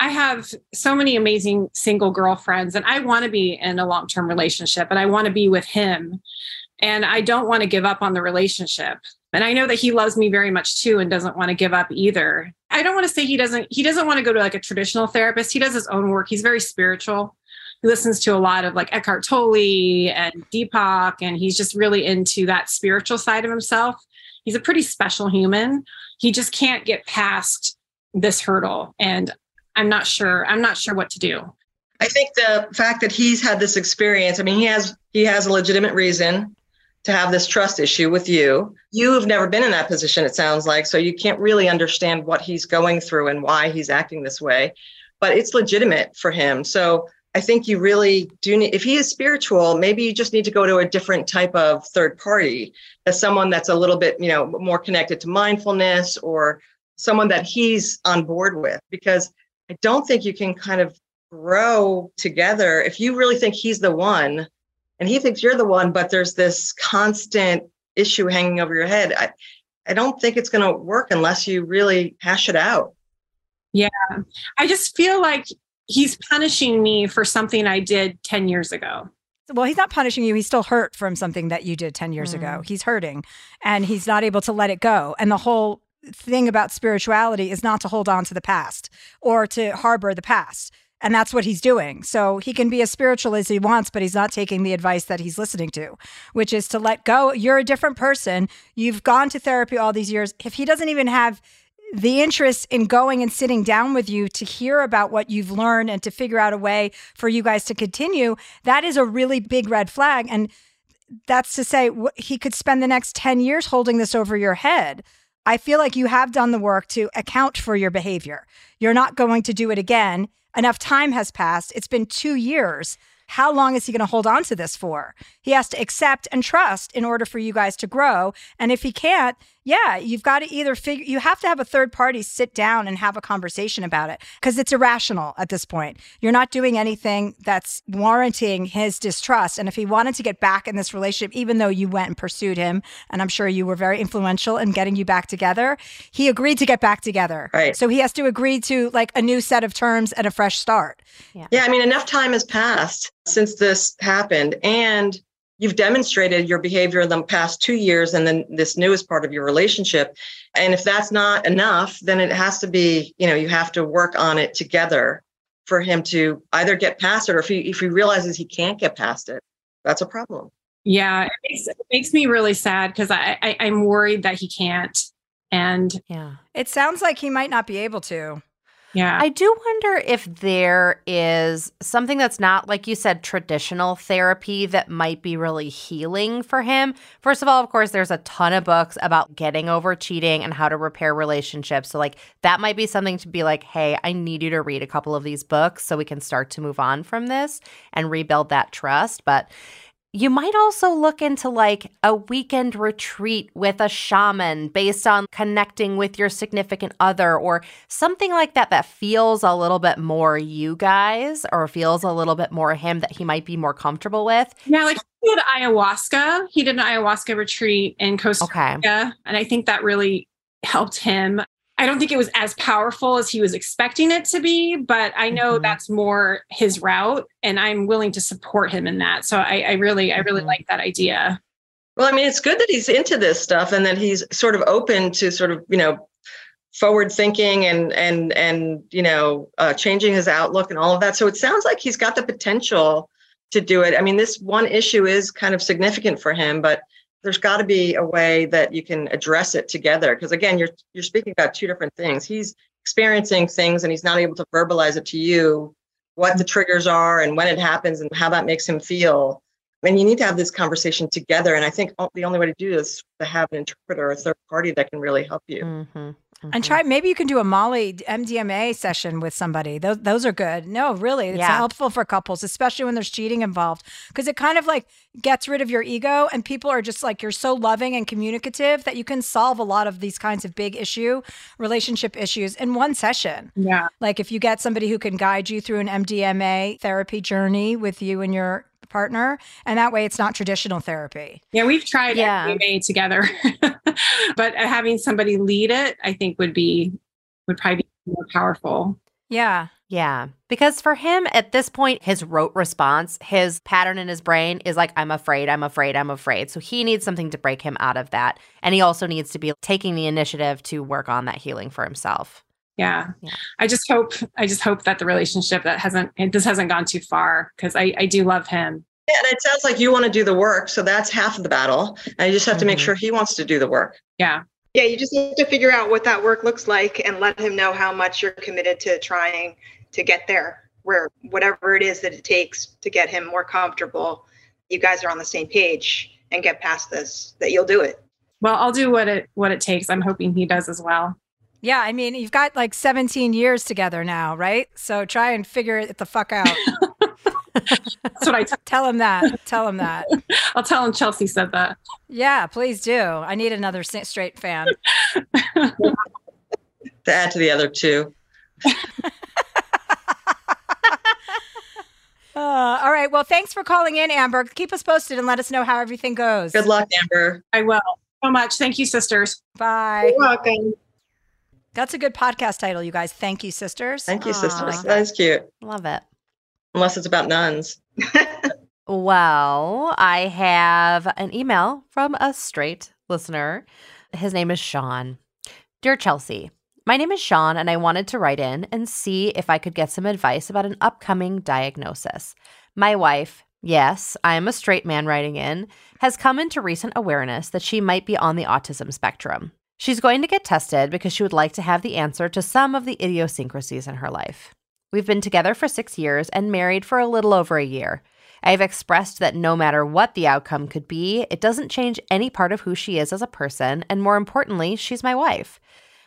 I have so many amazing single girlfriends and I want to be in a long term relationship and I want to be with him. And I don't want to give up on the relationship. And I know that he loves me very much too and doesn't want to give up either. I don't want to say he doesn't, he doesn't want to go to like a traditional therapist. He does his own work. He's very spiritual. He listens to a lot of like Eckhart Tolle and Deepak, and he's just really into that spiritual side of himself. He's a pretty special human. He just can't get past this hurdle. And I'm not sure, I'm not sure what to do. I think the fact that he's had this experience, I mean, he has he has a legitimate reason to have this trust issue with you. You have never been in that position, it sounds like, so you can't really understand what he's going through and why he's acting this way. But it's legitimate for him. So I think you really do need, if he is spiritual, maybe you just need to go to a different type of third party, as someone that's a little bit, you know, more connected to mindfulness or someone that he's on board with, because I don't think you can kind of grow together if you really think he's the one and he thinks you're the one, but there's this constant issue hanging over your head. I, I don't think it's going to work unless you really hash it out. Yeah. I just feel like he's punishing me for something I did 10 years ago. Well, he's not punishing you. He's still hurt from something that you did 10 years mm. ago. He's hurting and he's not able to let it go. And the whole thing about spirituality is not to hold on to the past or to harbor the past. And that's what he's doing. So he can be as spiritual as he wants, but he's not taking the advice that he's listening to, which is to let go. You're a different person. You've gone to therapy all these years. If he doesn't even have the interest in going and sitting down with you to hear about what you've learned and to figure out a way for you guys to continue, that is a really big red flag. And that's to say, he could spend the next 10 years holding this over your head. I feel like you have done the work to account for your behavior. You're not going to do it again. Enough time has passed. It's been two years. How long is he going to hold on to this for? He has to accept and trust in order for you guys to grow. And if he can't, yeah, you've got to either figure, you have to have a third party sit down and have a conversation about it because it's irrational at this point. You're not doing anything that's warranting his distrust. And if he wanted to get back in this relationship, even though you went and pursued him, and I'm sure you were very influential in getting you back together, he agreed to get back together. Right. So he has to agree to like a new set of terms and a fresh start. Yeah. Yeah. I mean, enough time has passed since this happened. And you've demonstrated your behavior in the past two years and then this newest part of your relationship. And if that's not enough then it has to be you know you have to work on it together for him to either get past it or if he if he realizes he can't get past it that's a problem. Yeah it makes, it makes me really sad because I, I i'm worried that he can't. And yeah. It sounds like he might not be able to yeah. I do wonder if there is something that's not, like you said, traditional therapy that might be really healing for him. First of all, of course, there's a ton of books about getting over cheating and how to repair relationships. So, like, that might be something to be like, hey, I need you to read a couple of these books so we can start to move on from this and rebuild that trust. But you might also look into like a weekend retreat with a shaman based on connecting with your significant other or something like that that feels a little bit more you guys or feels a little bit more him that he might be more comfortable with. Yeah, like he did ayahuasca. He did an ayahuasca retreat in Costa Rica. Okay. And I think that really helped him. I don't think it was as powerful as he was expecting it to be, but I know mm-hmm. that's more his route, and I'm willing to support him in that. So I, I really, I really mm-hmm. like that idea. Well, I mean, it's good that he's into this stuff and that he's sort of open to sort of, you know, forward thinking and and and you know, uh, changing his outlook and all of that. So it sounds like he's got the potential to do it. I mean, this one issue is kind of significant for him, but there's got to be a way that you can address it together because again you're you're speaking about two different things. He's experiencing things and he's not able to verbalize it to you what the triggers are and when it happens and how that makes him feel. And you need to have this conversation together and i think the only way to do this is to have an interpreter or a third party that can really help you. Mm-hmm. Mm-hmm. And try maybe you can do a Molly MDMA session with somebody. Those those are good. No, really, it's yeah. helpful for couples, especially when there's cheating involved, because it kind of like gets rid of your ego, and people are just like you're so loving and communicative that you can solve a lot of these kinds of big issue relationship issues in one session. Yeah, like if you get somebody who can guide you through an MDMA therapy journey with you and your partner and that way it's not traditional therapy yeah we've tried yeah. MDMA together but uh, having somebody lead it i think would be would probably be more powerful yeah yeah. Because for him at this point, his rote response, his pattern in his brain is like, I'm afraid, I'm afraid, I'm afraid. So he needs something to break him out of that. And he also needs to be taking the initiative to work on that healing for himself. Yeah. yeah. I just hope I just hope that the relationship that hasn't this hasn't gone too far because I, I do love him. Yeah, and it sounds like you want to do the work. So that's half of the battle. And you just have mm-hmm. to make mm-hmm. sure he wants to do the work. Yeah. Yeah, you just have to figure out what that work looks like and let him know how much you're committed to trying to get there, where whatever it is that it takes to get him more comfortable, you guys are on the same page and get past this, that you'll do it. Well, I'll do what it what it takes. I'm hoping he does as well. Yeah, I mean, you've got like 17 years together now, right? So try and figure it the fuck out. That's what I t- tell him that. Tell him that. I'll tell him Chelsea said that. Yeah, please do. I need another straight fan. to add to the other two. Uh, all right. Well, thanks for calling in, Amber. Keep us posted and let us know how everything goes. Good luck, Amber. I will so much. Thank you, sisters. Bye. You're welcome. That's a good podcast title, you guys. Thank you, sisters. Thank you, Aw. sisters. That is cute. Love it. Unless it's about nuns. Well, I have an email from a straight listener. His name is Sean. Dear Chelsea, my name is Sean, and I wanted to write in and see if I could get some advice about an upcoming diagnosis. My wife, yes, I am a straight man writing in, has come into recent awareness that she might be on the autism spectrum. She's going to get tested because she would like to have the answer to some of the idiosyncrasies in her life. We've been together for six years and married for a little over a year. I have expressed that no matter what the outcome could be, it doesn't change any part of who she is as a person, and more importantly, she's my wife.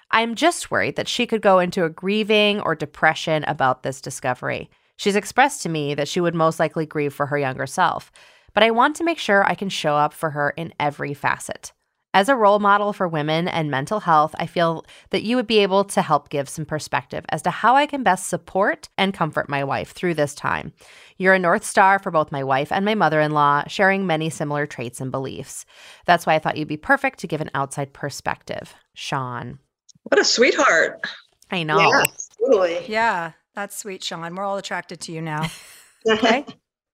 I'm just worried that she could go into a grieving or depression about this discovery. She's expressed to me that she would most likely grieve for her younger self, but I want to make sure I can show up for her in every facet. As a role model for women and mental health, I feel that you would be able to help give some perspective as to how I can best support and comfort my wife through this time. You're a North Star for both my wife and my mother in law, sharing many similar traits and beliefs. That's why I thought you'd be perfect to give an outside perspective. Sean. What a sweetheart. I know. Yes, totally. Yeah, that's sweet, Sean. We're all attracted to you now. Okay.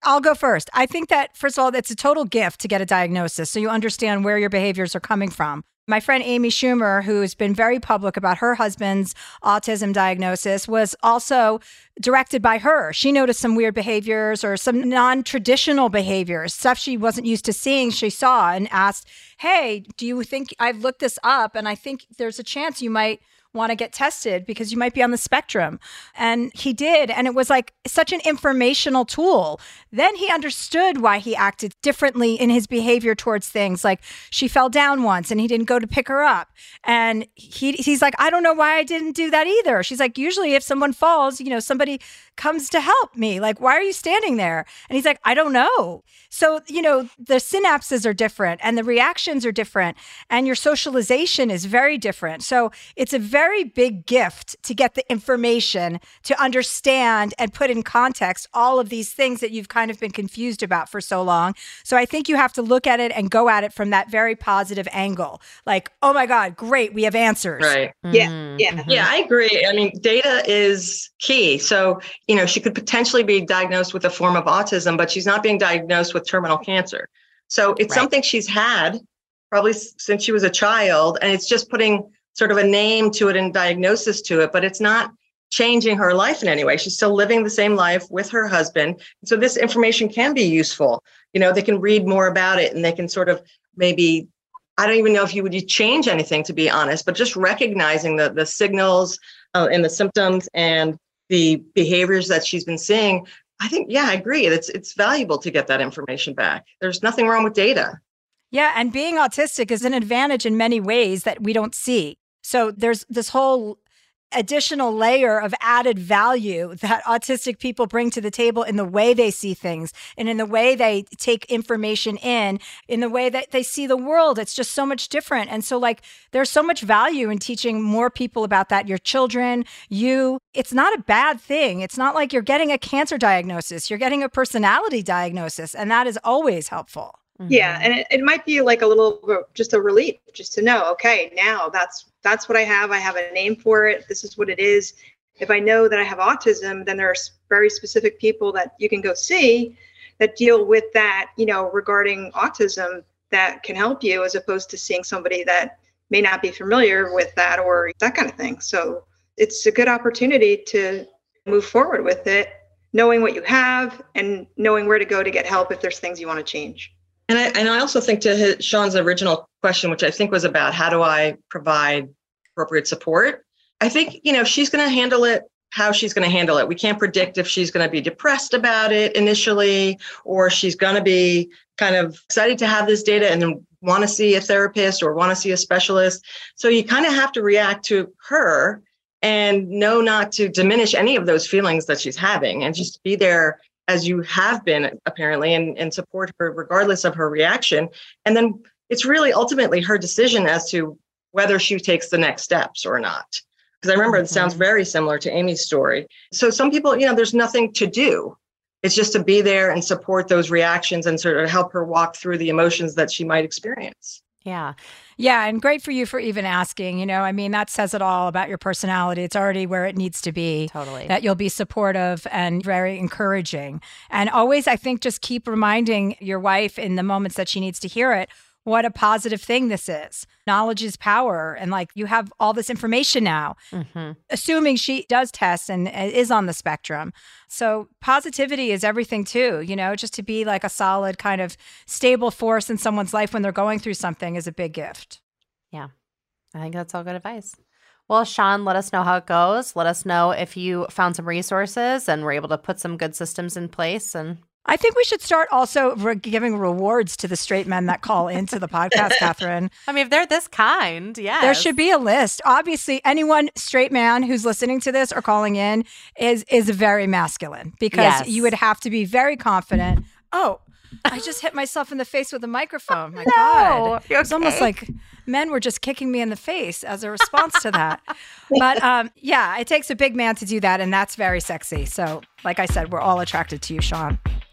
I'll go first. I think that, first of all, it's a total gift to get a diagnosis so you understand where your behaviors are coming from. My friend Amy Schumer, who's been very public about her husband's autism diagnosis, was also directed by her. She noticed some weird behaviors or some non traditional behaviors, stuff she wasn't used to seeing, she saw and asked, Hey, do you think I've looked this up? And I think there's a chance you might want to get tested because you might be on the spectrum. And he did. And it was like such an informational tool. Then he understood why he acted differently in his behavior towards things. Like she fell down once and he didn't go to pick her up. And he, he's like, I don't know why I didn't do that either. She's like, usually if someone falls, you know, somebody comes to help me. Like, why are you standing there? And he's like, I don't know. So, you know, the synapses are different and the reactions are different and your socialization is very different. So it's a very big gift to get the information to understand and put in context all of these things that you've kind of been confused about for so long. So I think you have to look at it and go at it from that very positive angle. Like, oh my God, great, we have answers. Right. Yeah, Mhm, yeah. mhm. Yeah, I agree. I mean, data is key. So, you know, she could potentially be diagnosed with a form of autism, but she's not being diagnosed with terminal cancer. So it's Right. something she's had probably since she was a child, and it's just putting sort of a name to it and diagnosis to it, but it's not changing her life in any way. She's still living the same life with her husband. So this information can be useful. You know, they can read more about it and they can sort of maybe I don't even know if you would change anything to be honest, but just recognizing the the signals uh, and the symptoms and the behaviors that she's been seeing. I think, yeah, I agree. It's it's valuable to get that information back. There's nothing wrong with data. Yeah, and being autistic is an advantage in many ways that we don't see. So there's this whole additional layer of added value that autistic people bring to the table in the way they see things and in the way they take information in, in the way that they see the world. It's just so much different. And so, like, there's so much value in teaching more people about that. Your children, you, it's not a bad thing. It's not like you're getting a cancer diagnosis, you're getting a personality diagnosis, and that is always helpful. Yeah, Mhm. and it, it might be like a little just a relief just to know, okay, now that's that's what I have. I have a name for it. This is what it is. If I know that I have autism, then there are very specific people that you can go see that deal with that, you know, regarding autism that can help you as opposed to seeing somebody that may not be familiar with that or that kind of thing. So it's a good opportunity to move forward with it, knowing what you have and knowing where to go to get help if there's things you want to change. And I, and I also think to his, Sean's original question, which I think was about how do I provide appropriate support? I think, you know, she's going to handle it how she's going to handle it. We can't predict if she's going to be depressed about it initially, or she's going to be kind of excited to have this data and want to see a therapist or want to see a specialist. So you kind of have to react to her and know not to diminish any of those feelings that she's having and just be there as you have been apparently and, and support her regardless of her reaction and then it's really ultimately her decision as to whether she takes the next steps or not because i remember it sounds Mhm. very similar to amy's story so some people you know there's nothing to do It's just to be there and support those reactions and sort of help her walk through the emotions that she might experience. Yeah. Yeah, and great for you for even asking. You know, I mean, that says it all about your personality. It's already where it needs to be. Totally. That you'll be supportive and very encouraging. And always, I think, just keep reminding your wife in the moments that she needs to hear it what a positive thing this is. Knowledge is power. And like you have all this information now, Mm-hmm. assuming she does test and is on the spectrum. So positivity is everything too, you know, just to be like a solid kind of stable force in someone's life when they're going through something is a big gift. Yeah. I think that's all good advice. Well, Sean, let us know how it goes. Let us know if you found some resources and were able to put some good systems in place. And I think we should start also re- giving rewards to the straight men that call into the podcast, Catherine. I mean, if they're this kind, yeah, There should be a list. Obviously, anyone straight man who's listening to this or calling in is is very masculine because Yes. you would have to be very confident. Oh, I just hit myself in the face with a microphone. My No. God, You it was almost like men were just kicking me in the face as a response to that. but um, yeah, it takes a big man to do that, and that's very sexy. So, like I said, we're all attracted to you, Sean.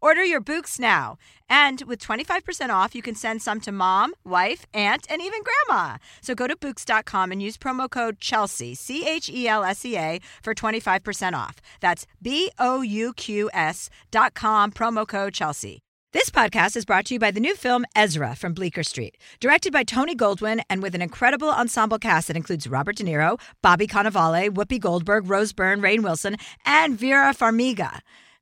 Order your Bouqs now. And with 25% off, you can send some to mom, wife, aunt, and even grandma. So go to Bouqs.com and use promo code Chelsea, C H E L S E A, for 25% off. That's B O U Q S dot com, promo code Chelsea. This podcast is brought to you by the new film Ezra from Bleecker Street, directed by Tony Goldwyn and with an incredible ensemble cast that includes Robert De Niro, Bobby Cannavale, Whoopi Goldberg, Rose Byrne, Rainn Wilson, and Vera Farmiga.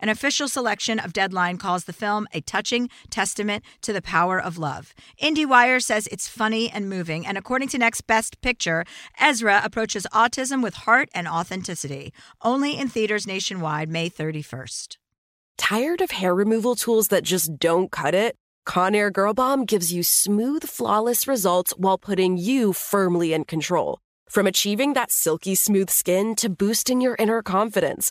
An official selection of Deadline calls the film a touching testament to the power of love. IndieWire says it's funny and moving, and according to Next Best Picture, Ezra approaches autism with heart and authenticity. Only in theaters nationwide, May 31st. Tired of hair removal tools that just don't cut it? Conair Girl Bomb gives you smooth, flawless results while putting you firmly in control. From achieving that silky smooth skin to boosting your inner confidence,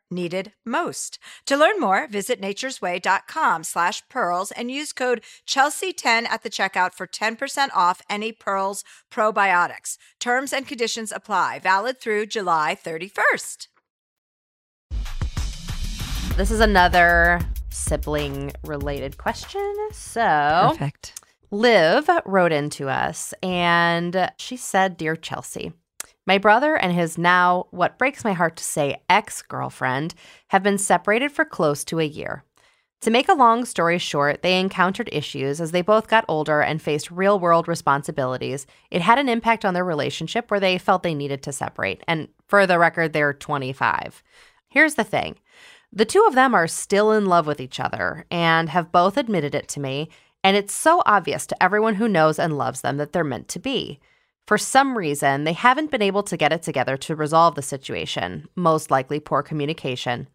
needed most. To learn more, visit nature'sway.com slash pearls and use code Chelsea10 at the checkout for 10% off any Pearls probiotics. Terms and conditions apply. Valid through July 31st. This is another sibling related question. So, Perfect. Liv wrote into us and she said, Dear Chelsea, my brother and his now, what breaks my heart to say, ex girlfriend have been separated for close to a year. To make a long story short, they encountered issues as they both got older and faced real world responsibilities. It had an impact on their relationship where they felt they needed to separate. And for the record, they're 25. Here's the thing the two of them are still in love with each other and have both admitted it to me. And it's so obvious to everyone who knows and loves them that they're meant to be. For some reason, they haven't been able to get it together to resolve the situation, most likely poor communication.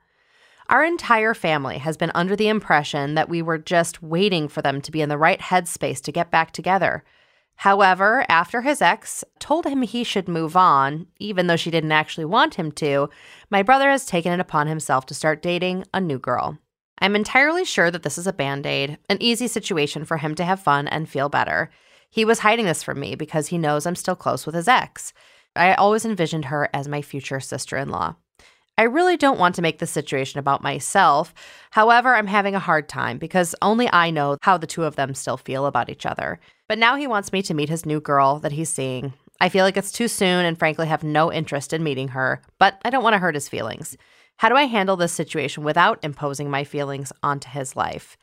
Our entire family has been under the impression that we were just waiting for them to be in the right headspace to get back together. However, after his ex told him he should move on, even though she didn't actually want him to, my brother has taken it upon himself to start dating a new girl. I'm entirely sure that this is a band aid, an easy situation for him to have fun and feel better. He was hiding this from me because he knows I'm still close with his ex. I always envisioned her as my future sister in law. I really don't want to make the situation about myself. However, I'm having a hard time because only I know how the two of them still feel about each other. But now he wants me to meet his new girl that he's seeing. I feel like it's too soon and frankly have no interest in meeting her, but I don't want to hurt his feelings. How do I handle this situation without imposing my feelings onto his life?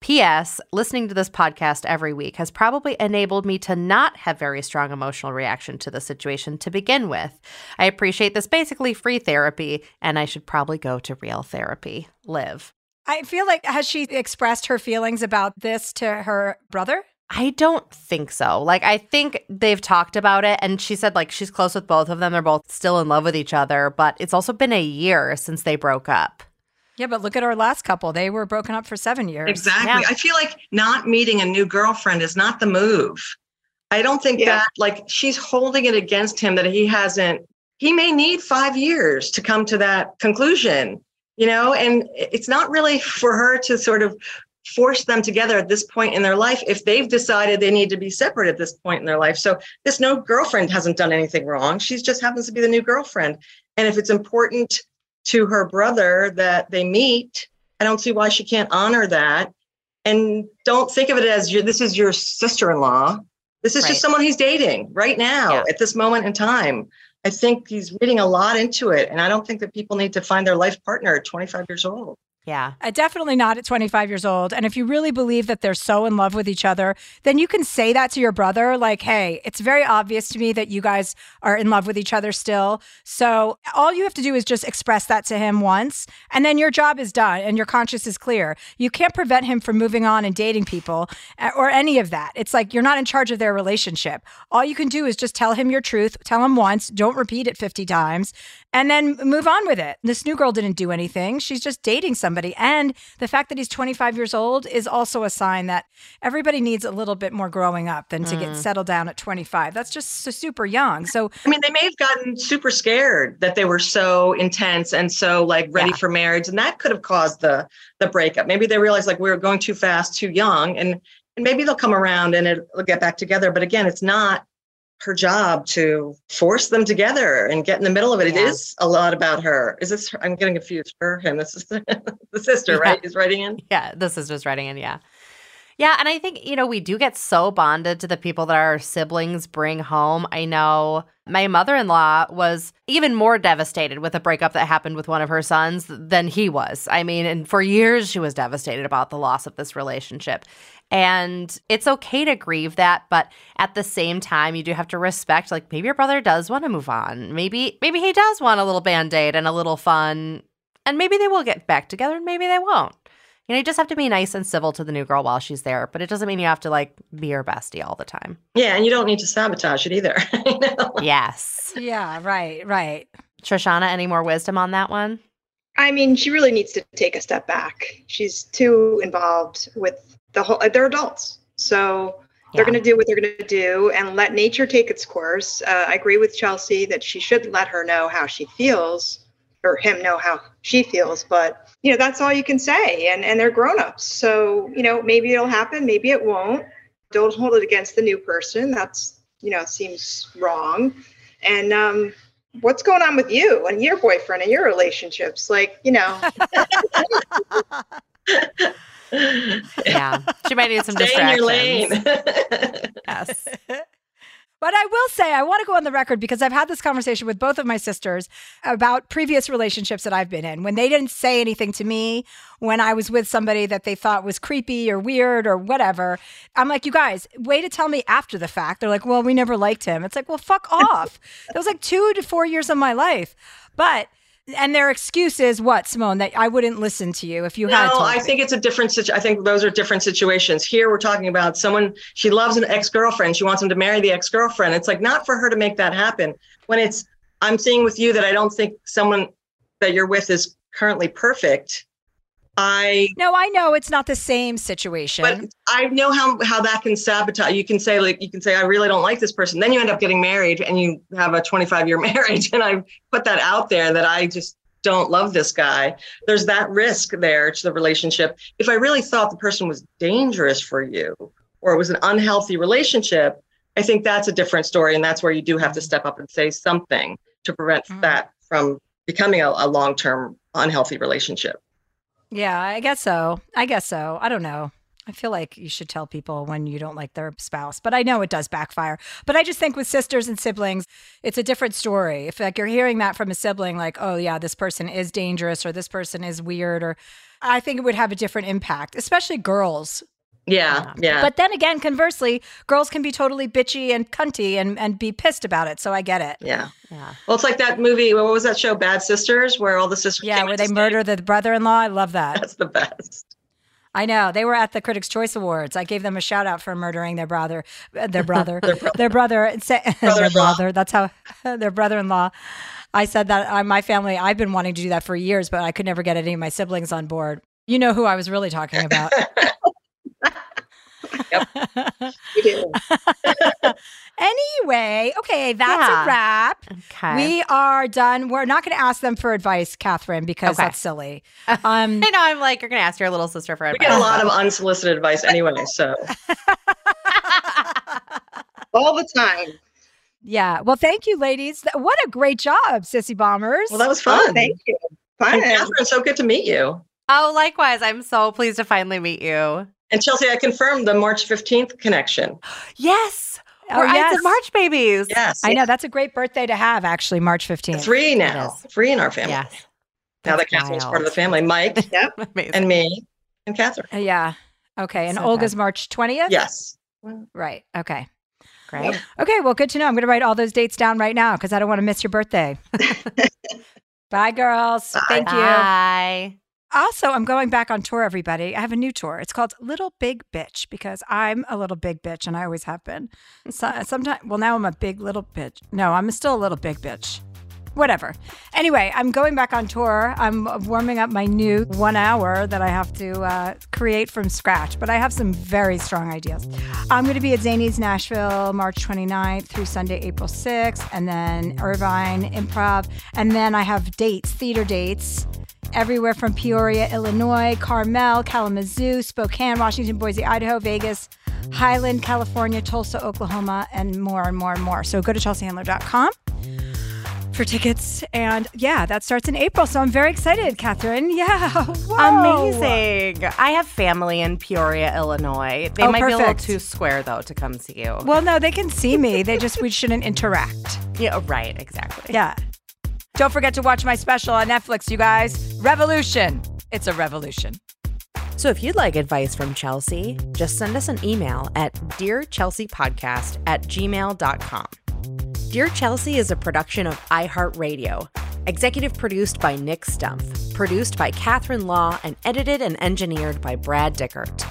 P.S. Listening to this podcast every week has probably enabled me to not have very strong emotional reaction to the situation to begin with. I appreciate this basically free therapy, and I should probably go to real therapy. Liv. I feel like, has she expressed her feelings about this to her brother? I don't think so. Like, I think they've talked about it, and she said, like, she's close with both of them. They're both still in love with each other, but it's also been a year since they broke up. Yeah, but look at our last couple. They were broken up for seven years. Exactly. Yeah. I feel like not meeting a new girlfriend is not the move. I don't think Yeah. that like she's holding it against him that he hasn't he may need 5 years to come to that conclusion, you know, and it's not really for her to sort of force them together at this point in their life if they've decided they need to be separate at this point in their life. So this no girlfriend hasn't done anything wrong. She just happens to be the new girlfriend. And if it's important to her brother that they meet, I don't see why she can't honor that. And don't think of it as your, this is your sister in law. This is Right. just someone he's dating right now Yeah. at this moment in time. I think he's reading a lot into it. And I don't think that people need to find their life partner at 25 years old. Yeah. Uh, definitely not at 25 years old. And if you really believe that they're so in love with each other, then you can say that to your brother like, hey, it's very obvious to me that you guys are in love with each other still. So all you have to do is just express that to him once, and then your job is done and your conscience is clear. You can't prevent him from moving on and dating people or any of that. It's like you're not in charge of their relationship. All you can do is just tell him your truth, tell him once, don't repeat it 50 times, and then move on with it. This new girl didn't do anything. She's just dating somebody. And the fact that he's 25 years old is also a sign that everybody needs a little bit more growing up than to get mm. settled down at 25. That's just so super young. So, I mean, they may have gotten super scared that they were so intense and so like ready Yeah. for marriage, and that could have caused the the breakup. Maybe they realized like we were going too fast, too young, and and maybe they'll come around and it'll get back together. But again, it's not her job to force them together and get in the middle of it. It Yeah. is a lot about her. Is this? Her? I'm getting confused. Her, him. This is the sister, Yeah. right? Is writing in. Yeah, this is just writing in, yeah. Yeah, and I think, you know, we do get so bonded to the people that our siblings bring home. I know my mother in law was even more devastated with a breakup that happened with one of her sons than he was. I mean, and for years she was devastated about the loss of this relationship. And it's okay to grieve that, but at the same time, you do have to respect like maybe your brother does want to move on. Maybe maybe he does want a little band-aid and a little fun. And maybe they will get back together and maybe they won't. You know, you just have to be nice and civil to the new girl while she's there, but it doesn't mean you have to like be her bestie all the time. Yeah, and you don't need to sabotage it either. you know? Yes. yeah, right, right. Trishana, any more wisdom on that one? I mean, she really needs to take a step back. She's too involved with the whole, they're adults. So they're Yeah. going to do what they're going to do and let nature take its course. Uh, I agree with Chelsea that she should let her know how she feels or him know how she feels. But, you know, that's all you can say. And, and they're grown-ups. So, you know, maybe it'll happen. Maybe it won't. Don't hold it against the new person. That's, you know, seems wrong. And, um, what's going on with you and your boyfriend and your relationships? Like, you know, Yeah. She might need some Stay in your lane. distractions. Yes. But I will say, I want to go on the record because I've had this conversation with both of my sisters about previous relationships that I've been in. When they didn't say anything to me, when I was with somebody that they thought was creepy or weird or whatever, I'm like, you guys, way to tell me after the fact. They're like, well, we never liked him. It's like, well, fuck off. that was like two to four years of my life. But, and their excuse is what, Simone, that I wouldn't listen to you if you had No, told I me. think it's a different situation. I think those are different situations. Here, we're talking about someone she loves an ex girlfriend. She wants him to marry the ex girlfriend. It's like not for her to make that happen. When it's, I'm seeing with you that I don't think someone that you're with is currently perfect. I, no, I know it's not the same situation. but I know how how that can sabotage. You can say like you can say I really don't like this person. Then you end up getting married and you have a 25 year marriage. And I put that out there that I just don't love this guy. There's that risk there to the relationship. If I really thought the person was dangerous for you or it was an unhealthy relationship, I think that's a different story. And that's where you do have to step up and say something to prevent Mm. that from becoming a, a long term unhealthy relationship. Yeah, I guess so. I guess so. I don't know. I feel like you should tell people when you don't like their spouse, but I know it does backfire. But I just think with sisters and siblings, it's a different story. If like you're hearing that from a sibling, like, oh yeah, this person is dangerous or this person is weird, or I think it would have a different impact, especially girls. Yeah. Yeah. But then again, conversely, girls can be totally bitchy and cunty and, and be pissed about it. So I get it. yeah. Yeah. Well, it's like that movie. What was that show, Bad Sisters, where all the sisters? Yeah, where they state? murder the brother in law. I love that. That's the best. I know they were at the Critics' Choice Awards. I gave them a shout out for murdering their brother, uh, their brother, Their brother. their brother, their Brother-in-law. brother. That's how their brother-in-law. I said that uh, my family. I've been wanting to do that for years, but I could never get any of my siblings on board. You know who I was really talking about. You do. anyway, okay, that's Yeah. a wrap. Okay. We are done. We're not going to ask them for advice, Catherine, because Okay. that's silly. Um, I know. I'm like, you're going to ask your little sister for advice. We advice. get a lot of unsolicited advice anyway. So All the time. yeah. Well, thank you, ladies. What a great job, Sissy Bombers. well, that was Oh, fun. thank you. Fun. And Catherine, so good to meet you. Oh, likewise. I'm so pleased to finally meet you. And Chelsea, I confirmed the March 15th connection. Yes. Oh, We're Ides yes. March babies. Yes. I know that's a great birthday to have, actually, March 15th. Three now. is. Three in our family. Yes. Now that That's Catherine's part of the family. Mike Amazing. and me and Catherine. Uh, Yeah. Okay. And So Olga's good. March 20th? Yes. Right. Okay. Great. Okay. Well, good to know. I'm going to write all those dates down right now because I don't want to miss your birthday. Bye, girls. Bye. Thank you. Bye. Also, I'm going back on tour, everybody. I have a new tour. It's called Little Big Bitch because I'm a little big bitch and I always have been. So, sometimes, well, now I'm a big little bitch. No, I'm still a little big bitch. Whatever. Anyway, I'm going back on tour. I'm warming up my new one hour that I have to uh, create from scratch, but I have some very strong ideas. I'm going to be at Zanies Nashville March 29th through Sunday, April 6th, and then Irvine Improv. And then I have dates, theater dates everywhere from Peoria, Illinois, Carmel, Kalamazoo, Spokane, Washington, Boise, Idaho, Vegas, Highland, California, Tulsa, Oklahoma, and more and more and more. So go to chelseahandler.com for tickets. And yeah, that starts in April. So I'm very excited, Catherine. Yeah. Whoa. Amazing. I have family in Peoria, Illinois. They Oh, might be a little too square though to come see you. Well, no, they can see me. They just, we shouldn't interact. yeah, right, exactly. Yeah. Don't forget to watch my special on Netflix, you guys. Revolution. It's a revolution. So if you'd like advice from Chelsea, just send us an email at dearchelseapodcast at gmail.com. Dear Chelsea is a production of iHeartRadio. Executive produced by Nick Stumpf, produced by Catherine Law, and edited and engineered by Brad Dickert.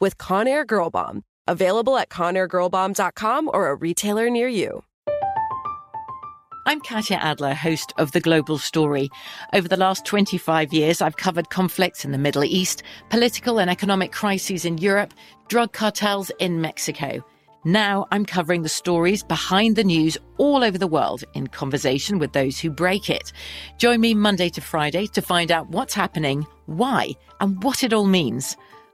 with Conair Girl Bomb. Available at ConairGirlBomb.com or a retailer near you. I'm Katya Adler, host of The Global Story. Over the last 25 years, I've covered conflicts in the Middle East, political and economic crises in Europe, drug cartels in Mexico. Now I'm covering the stories behind the news all over the world in conversation with those who break it. Join me Monday to Friday to find out what's happening, why, and what it all means.